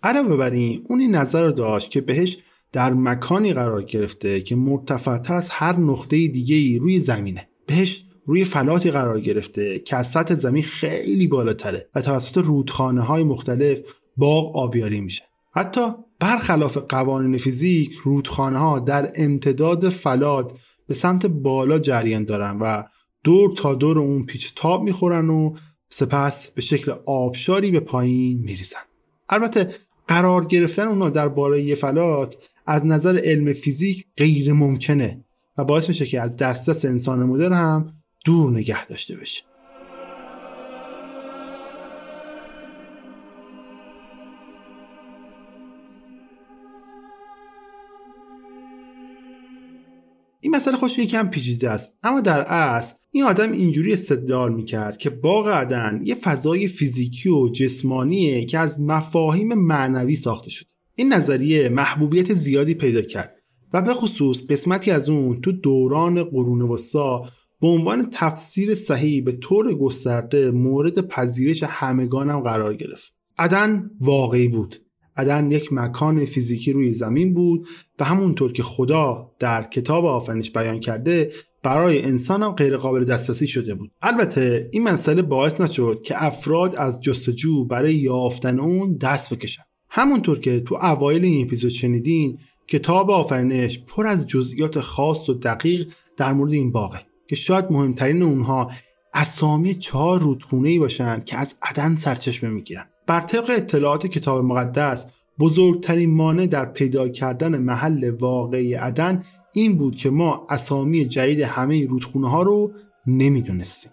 علاوه بر این اون این نظر رو داشت که بهش در مکانی قرار گرفته که مرتفعتر از هر نقطه دیگه ای روی زمینه. بهش روی فلاتی قرار گرفته که از سطح زمین خیلی بالاتره و توسط رودخانه های مختلف باغ آبیاری میشه. حتی برخلاف قوانین فیزیک رودخانه ها در امتداد فلات به سمت بالا جریان دارن و دور تا دور اون پیچ تاب می‌خورن و سپس به شکل آبشاری به پایین میریزن. البته قرار گرفتن اونا در بالای فلات از نظر علم فیزیک غیر ممکنه و باعث میشه که از دسترس انسان مدرن هم دور نگه داشته بشه. این مسئله خوش یکم پیچیده است. اما در اصل این آدم اینجوری استدلال می‌کرد که عدن یه فضای فیزیکی و جسمانیه که از مفاهیم معنوی ساخته شده. این نظریه محبوبیت زیادی پیدا کرد و به خصوص قسمتی از اون تو دوران قرون وسطا به عنوان تفسیر صحیح به طور گسترده مورد پذیرش همگانم قرار گرفت. عدن واقعی بود. عدن یک مکان فیزیکی روی زمین بود و همونطور که خدا در کتاب آفرینش بیان کرده برای انسان هم غیر قابل دسترسی شده بود. البته این مسئله باعث نشد که افراد از جستجو برای یافتن اون دست بکشن. همونطور که تو اوایل این اپیزود شنیدین کتاب آفرینش پر از جزئیات خاص و دقیق در مورد این باغه که شاید مهمترین اونها اسامی چهار رودخونه ای باشن که از عدن سرچشمه می‌گیرن. بر طبق اطلاعات کتاب مقدس بزرگترین مانع در پیدا کردن محل واقعی عدن این بود که ما اسامی جدید همه رودخونه ها رو نمی‌دونستیم.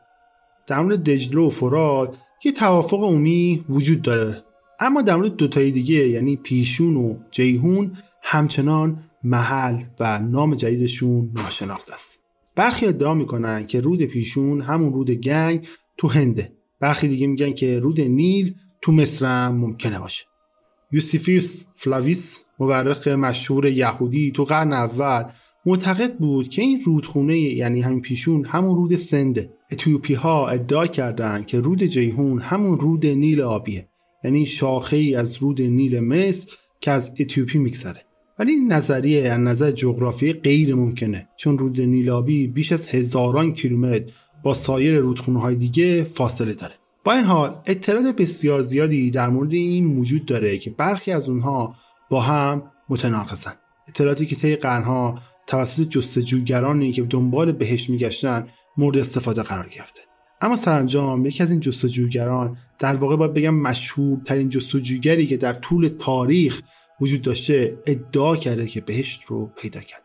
در مورد دجله و فراد یه توافق عمومی وجود داره. اما در مورد دوتای دیگه یعنی پیشون و جیهون همچنان محل و نام جدیدشون ناشناخته است. برخی ادعا می‌کنن که رود پیشون همون رود گنگ تو هنده. برخی دیگه میگن که رود نیل تو مصر هم ممکنه باشه. یوسیفیوس فلاویس مورخ مشهور یهودی تو قرن اول معتقد بود که این رودخونه یعنی همین پیشون همون رود سنده. اتیوپی ها ادعا کردند که رود جیهون همون رود نیل آبیه. یعنی شاخه ای از رود نیل مصر که از اتیوپی میگذره. ولی این نظریه از نظر جغرافی غیر ممکنه چون رود نیل آبی بیش از هزاران کیلومتر با سایر رودخونه های دیگه فاصله داره. با این حال اطلاعات بسیار زیادی در مورد این وجود داره که برخی از اونها با هم متناقضن. اطلاعاتی که طی قرنها توسط جستجوگرانی که دنبال بهش میگشتن مورد استفاده قرار گرفته. اما سرانجام یکی از این جستجوگران در واقع باید بگم مشهورترین جستجوگری که در طول تاریخ وجود داشته ادعا کرده که بهشت رو پیدا کرد.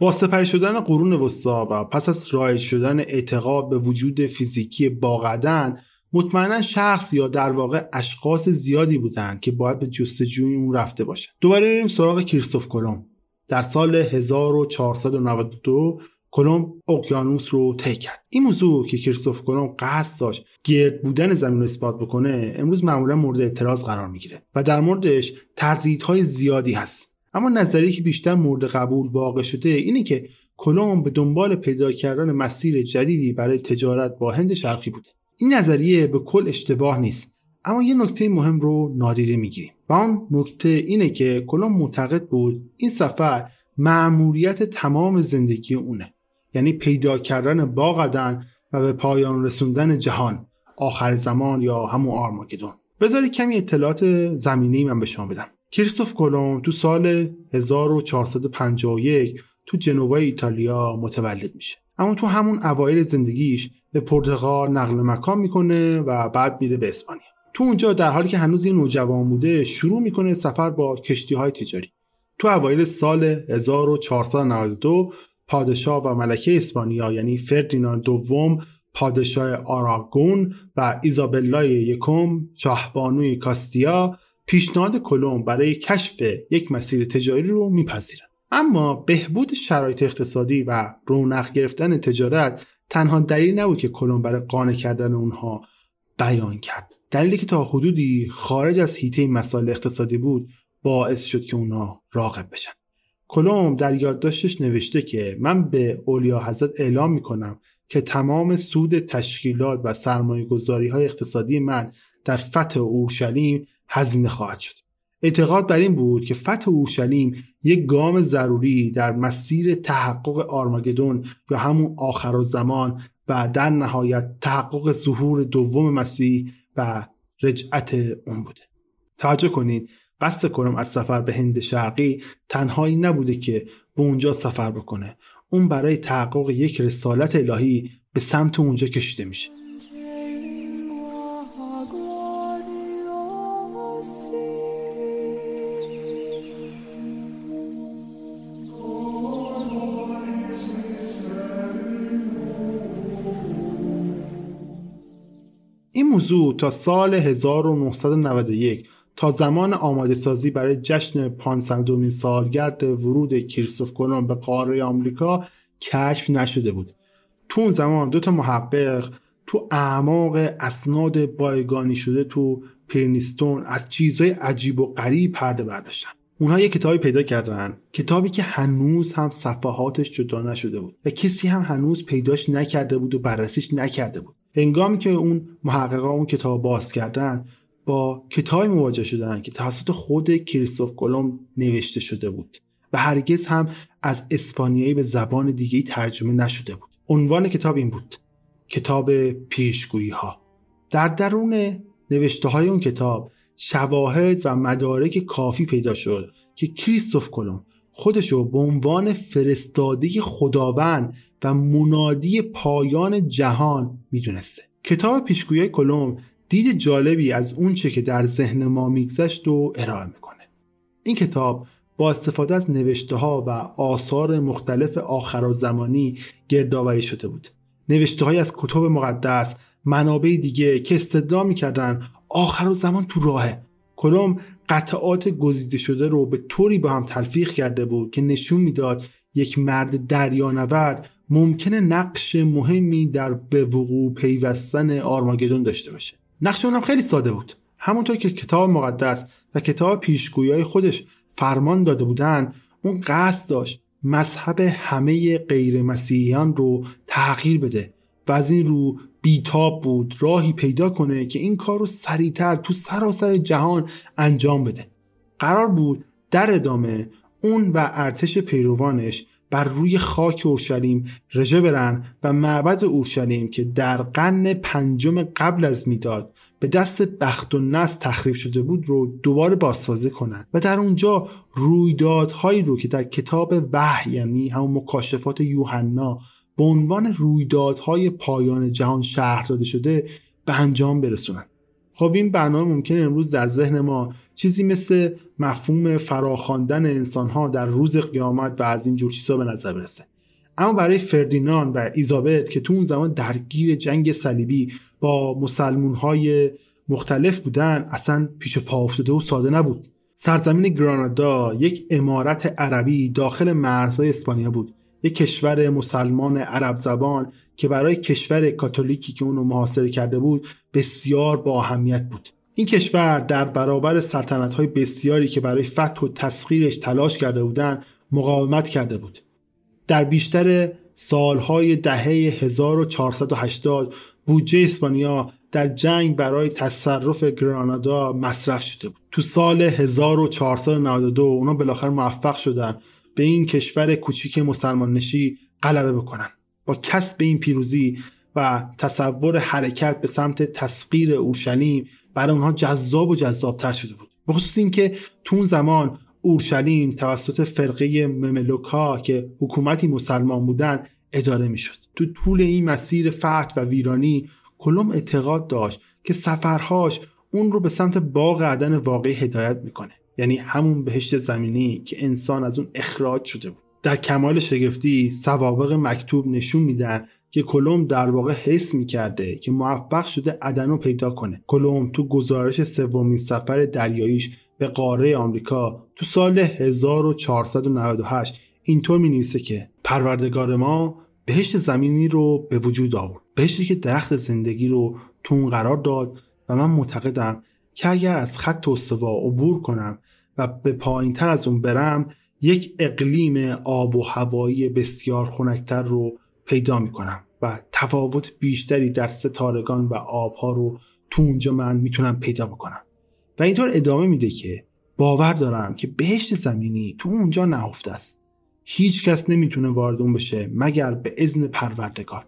با سپری شدن قرون وسطا و پس از رایج شدن اعتقاد به وجود فیزیکی باقدن مطمئنا شخص یا در واقع اشخاص زیادی بودند که باید به جستجوی اون رفته باشن دوباره بریم سراغ کریستوف کلم در سال 1492 کلم اقیانوس رو طی کرد. این موضوع که کریستوف کلم قصد داشت گرد بودن زمین رو اثبات بکنه امروز معمولا مورد اعتراض قرار می‌گیره و در موردش تردیدهای زیادی هست. اما نظریه که بیشتر مورد قبول واقع شده اینه که کلم به دنبال پیدا کردن مسیر جدیدی برای تجارت با هند شرقی بوده. این نظریه به کل اشتباه نیست اما یه نکته مهم رو نادیده می‌گیریم. و آن نکته اینه که کلم معتقد بود این سفر معمولیت تمام زندگی اونه. یعنی پیدا کردن باغدن و به پایان رسوندن جهان آخر زمان یا همون آرماگدون. بذاری کمی اطلاعات زمینی من به شما بدم. کریستوف کلم تو سال 1451 تو جنوای ایتالیا متولد میشه. اما تو همون اوایل زندگیش به پرتغال نقل مکان می‌کنه و بعد میره به اسپانیا. تو اونجا در حالی که هنوز یه نوجوان بوده شروع می‌کنه سفر با کشتی های تجاری. تو اوایل سال 1492 پادشاه و ملکه اسپانیا یعنی فردیناند دوم پادشاه آراگون و ایزابلای یکم شاهبانوی کاستیا پیشنهاد کلم برای کشف یک مسیر تجاری رو میپذیرن. اما بهبود شرایط اقتصادی و رونق گرفتن تجارت تنها دلیل نبود که کلم برای قانع کردن اونها بیان کرد. دلیلی که تا حدودی خارج از حیطه مسائل اقتصادی بود باعث شد که اونا راغب بشن. کلم در یادداشتش نوشته که من به اولیا حضرت اعلام می‌کنم که تمام سود تشکیلات و سرمایه گذاری های اقتصادی من در فتح اورشلیم هزینه خواهد شد. اعتقاد بر این بود که فتح اورشلیم یک گام ضروری در مسیر تحقق آرماگدون یا همون آخر و زمان و در نهایت تحقق ظهور دوم مسیح و رجعت اون بوده. توجه کنید قصد کنم از سفر به هند شرقی تنهایی نبوده که به اونجا سفر بکنه. اون برای تحقق یک رسالت الهی به سمت اونجا کشیده میشه. موضوع تا سال 1991 تا زمان آماده سازی برای جشن 500 سالگرد ورود کریستوف کلمب به قاره آمریکا کشف نشده بود. تو اون زمان دو تا محقق تو اعماق اسناد بایگانی شده تو پرنیستون از چیزهای عجیب و غریب پرده برداشتن. اونها یه کتابی پیدا کردن کتابی که هنوز هم صفحاتش جدا نشده بود و کسی هم هنوز پیداش نکرده بود و بررسیش نکرده بود. هنگامی که اون محققا اون کتاب باز کردن با کتابی مواجه شدن که توسط خود کریستوف کلم نوشته شده بود و هرگز هم از اسپانیایی به زبان دیگه ترجمه نشده بود. عنوان کتاب این بود کتاب پیشگویی ها در درون نوشته های اون کتاب شواهد و مدارک کافی پیدا شد که کریستوف کلم خودش رو به عنوان فرستاده خداوند منادی پایان جهان می‌دونسته. کتاب پیشگویی کلم دید جالبی از اونچه که در ذهن ما میگذشت و ارائه می‌کنه. این کتاب با استفاده از نوشته ها و آثار مختلف آخر زمانی گردآوری شده بود. نوشته های از کتب مقدس منابع دیگه که استدعا می‌کردن آخر زمان تو راهه. کلم قطعات گزیده شده رو به طوری با هم تلفیق کرده بود که نشون می‌داد یک مرد دریانورد ممکنه نقش مهمی در به وقوع پیوستن آرماگدون داشته باشه. نقش اونم خیلی ساده بود. همونطور که کتاب مقدس و کتاب پیشگویی خودش فرمان داده بودن اون قصد داشت مذهب همه غیر مسیحیان رو تغییر بده و از این رو بیتاب بود راهی پیدا کنه که این کار رو سریعتر تو سراسر جهان انجام بده. قرار بود در ادامه اون و ارتش پیروانش بر روی خاک اورشلیم رژه برن و معبد اورشلیم که در قرن پنجم قبل از می‌داد به دست بخت و نس تخریب شده بود رو دوباره بازسازی کنند و در اونجا رویدادهایی رو که در کتاب وحی یعنی همون مکاشفات یوحنا به عنوان رویدادهای پایان جهان شهر داده شده به انجام برسونن. خب این برنامه ممکنه امروز در ذهن ما چیزی مثل مفهوم فراخواندن انسانها در روز قیامت و از این جور چیزا به نظر برسه. اما برای فردینان و ایزابت که تو اون زمان درگیر جنگ صلیبی با مسلمون های مختلف بودن اصلا پیش پا افتاده و ساده نبود. سرزمین گرانادا یک امارت عربی داخل مرزهای اسپانیا بود. یک کشور مسلمان عرب زبان که برای کشور کاتولیکی که اونو محاصره کرده بود بسیار با اهمیت بود. این کشور در برابر سلطنت های بسیاری که برای فتح و تسخیرش تلاش کرده بودند مقاومت کرده بود. در بیشتر سالهای دهه 1480 بودجه اسپانیا در جنگ برای تصرف گرانادا مصرف شده بود. تو سال 1492 اونا بالاخره موفق شدن. به این کشور کوچیک مسلمان نشی غلبه بکنن. با کسب این پیروزی و تصور حرکت به سمت تسخیر اورشلیم برای اونها جذاب و جذابتر شده بود. به خصوص اینکه تو اون زمان اورشلیم توسط فرقه مملوکا که حکومتی مسلمان بودن اداره می‌شد. تو طول این مسیر فتح و ویرانی کلم اعتقاد داشت که سفرهاش اون رو به سمت باغ عدن واقعی هدایت می‌کنه. یعنی همون بهشت زمینی که انسان از اون اخراج شده بود. در کمال شگفتی سوابق مکتوب نشون میدن که کلم در واقع حس می‌کرده که موفق شده عدن رو پیدا کنه. کلم تو گزارش سومین سفر دریاییش به قاره آمریکا تو سال 1498 اینطور می نویسه که پروردگار ما بهشت زمینی رو به وجود آورد. بهشتی که درخت زندگی رو تو اون قرار داد و من معتقدم که اگر از خط استوا عبور کنم و به پایین تر از اون برم یک اقلیم آب و هوایی بسیار خنکتر رو پیدا می‌کنم و تفاوت بیشتری در ستارگان و آبها رو تو اونجا من می‌تونم پیدا بکنم. و اینطور ادامه میده که باور دارم که بهشت زمینی تو اونجا نهفته است. هیچ کس نمی‌تونه وارد اون بشه مگر به اذن پروردگار.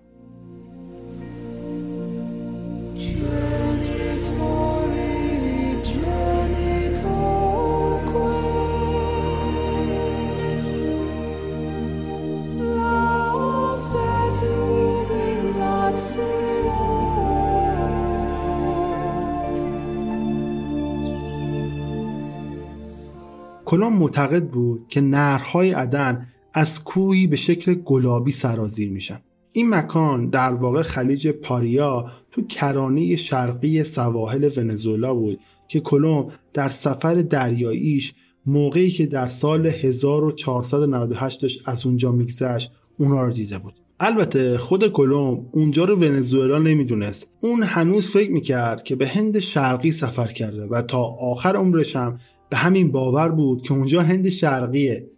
کلم معتقد بود که نهرهای عدن از کوهی به شکل گلابی سرازیر میشن. این مکان در واقع خلیج پاریا تو کرانه شرقی سواحل ونزوئلا بود که کلم در سفر دریاییش موقعی که در سال 1498 داشت از اونجا میگذشت اونا رو دیده بود. البته خود کلم اونجا رو ونزوئلا نمی‌دونست. اون هنوز فکر می‌کرد که به هند شرقی سفر کرده و تا آخر عمرش هم به همین باور بود که اونجا هند شرقیه.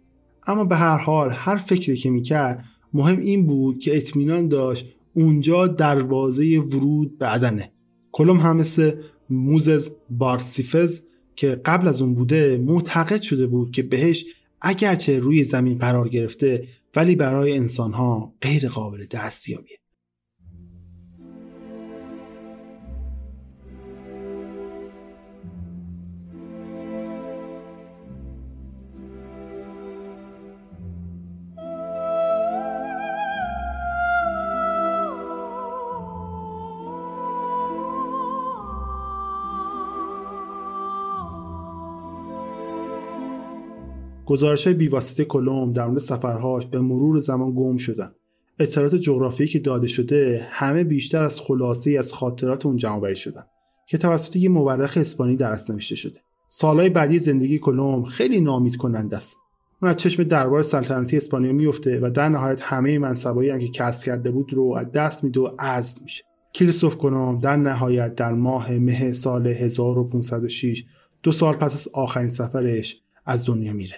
اما به هر حال هر فکری که می‌کرد مهم این بود که اطمینان داشت اونجا دروازه ورود به عدنه. کلم هم مثل موزز بارسیفز که قبل از اون بوده معتقد شده بود که بهش اگرچه روی زمین قرار گرفته ولی برای انسانها غیر قابل دستیابیه. گزارش های بیواسطه کلم در مورد سفرهاش به مرور زمان گم شدن. اطلاعات جغرافیایی که داده شده همه بیشتر از خلاصه از خاطرات اون جمع بری شدن که توسط یه مورخ اسپانی درست نوشته شده. سالهای بعدی زندگی کلم خیلی نامید کننده است. اون از چشم دربار سلطنتی اسپانیا میفته و در نهایت همه منصبایی هم که کسب کرده بود رو از دست میده و عزل میشه. کریستوف کنوم در نهایت در ماه مه سال 1506 دو سال پس از آخرین سفرش از دنیا میره.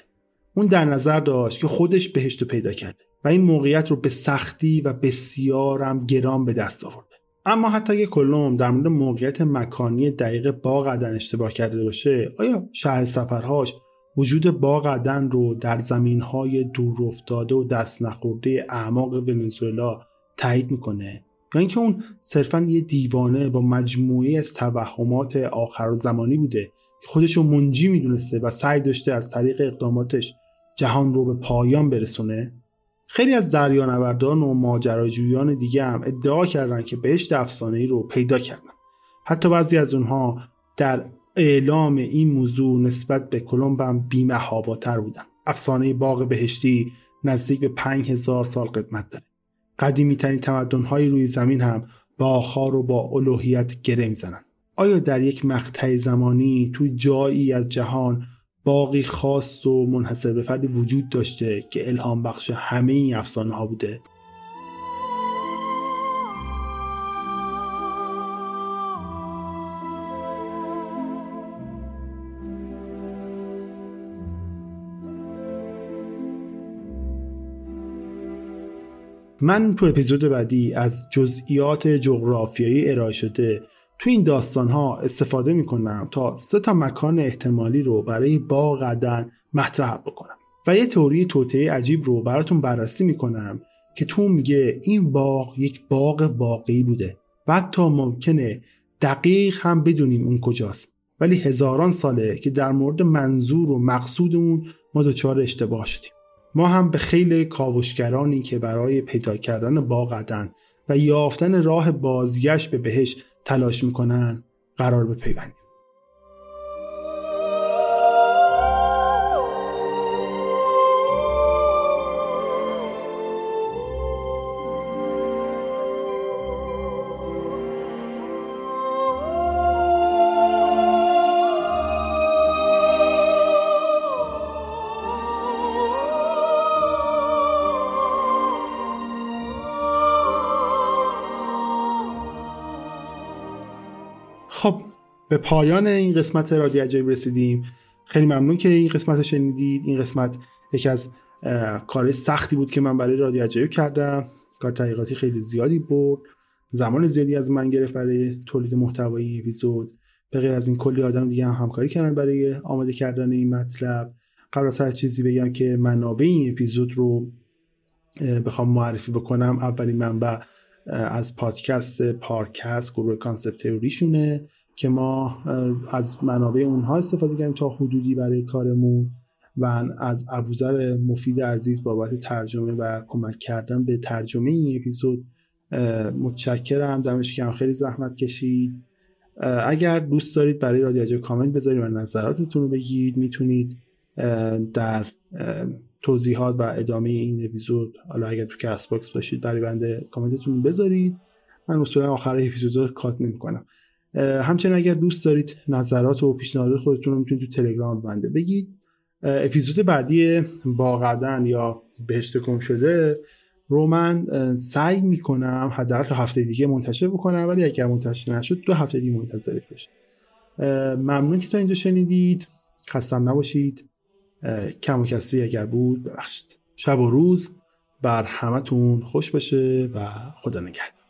اون در نظر داشت که خودش بهشت رو پیدا کرده و این موقعیت رو به سختی و بسیارم گرام به دست آورده. اما حتی اگه کلم در مورد موقعیت مکانی دقیق باغ عدن اشتباه کرده باشه آیا شهر سفرهاش وجود باغ عدن رو در زمینهای دور افتاده و دست نخورده اعماق ونزوئلا تایید می‌کنه؟ یا اینکه اون صرفا یه دیوانه با مجموعه از توهمات آخر زمانی بوده که خودش رو منجی می‌دونسته و سعی داشته از طریق اقداماتش جهان رو به پایان برسونه. خیلی از دریانوردان و ماجراجویان دیگه هم ادعا کردن که بهشت افسانه رو پیدا کردن. حتی بعضی از اونها در اعلام این موضوع نسبت به کلمب هم بیمهاباتر بودن. افسانه باغ بهشتی نزدیک به 5000 سال قدمت داره. قدیمی ترین تمدن روی زمین هم با آخار و با الوهیت گره می‌زنن. آیا در یک مقطع زمانی تو جایی از جهان باقی خاص و منحصر به فردی وجود داشته که الهام بخش همه این افسانه ها بوده. من تو اپیزود بعدی از جزئیات جغرافیایی ارائه شده تو این داستان ها استفاده می‌کنم تا سه تا مکان احتمالی رو برای باغ عدن مطرح بکنم. و یه تئوری توطعه عجیب رو براتون بررسی می‌کنم که تو میگه این باغ یک باغ واقعی بوده و حتی ممکنه دقیق هم بدونیم اون کجاست. ولی هزاران ساله که در مورد منظور و مقصود اون ما دچار اشتباه شدیم. ما هم به خیلی کاوشگرانی که برای پیدا کردن باغ عدن و یافتن راه بازگشت به بهش تلاش می‌کنن قرار بپیوندیم خب به پایان این قسمت رادیو عجایب رسیدیم. خیلی ممنون که این قسمت رو شنیدید. این قسمت یکی از کار سختی بود که من برای رادیو عجایب کردم. کار تحقیقاتی خیلی زیادی برد. زمان زیادی از من گرفت برای تولید محتوای اپیزود. به غیر از این کلی آدم دیگه هم همکاری کردن برای آماده کردن این مطلب. قبل از هر چیزی بگم که منابع این اپیزود رو بخوام معرفی بکنم. اولین منبع از پادکست پارکست گروه Conspiracy Theory شونه که ما از منابع اونها استفاده کردیم تا حدودی برای کارمون و از ابوذر مفید عزیز بابت ترجمه و کمک کردن به ترجمه این اپیزود متشکرم. دمش که خیلی زحمت کشید. اگر دوست دارید برای رادیو کامنت بذارید و نظراتتون رو بگید می‌تونید در توضیحات و ادامه این اپیزود. حالا اگر تو کست باکس باشید برای بنده کامنتتون بذارید. من اصولا آخر اپیزود رو cut نمی‌کنم. همچنین اگر دوست دارید نظرات و پیشنهادات خودتون رو می‌تونید تو تلگرام بنده بگید. اپیزود بعدی باغ عدن یا بهشت گم شده رو من سعی می‌کنم حداقل تا هفته دیگه منتشر بکنم ولی اگر منتشر نشد دو هفته دیگه منتظر باشید ممنون که تا اینجا شنیدید. خستم نباشید. کم و کسی اگر بود ببخشید. شب و روز بر همتون خوش باشه و خدا نگهدار.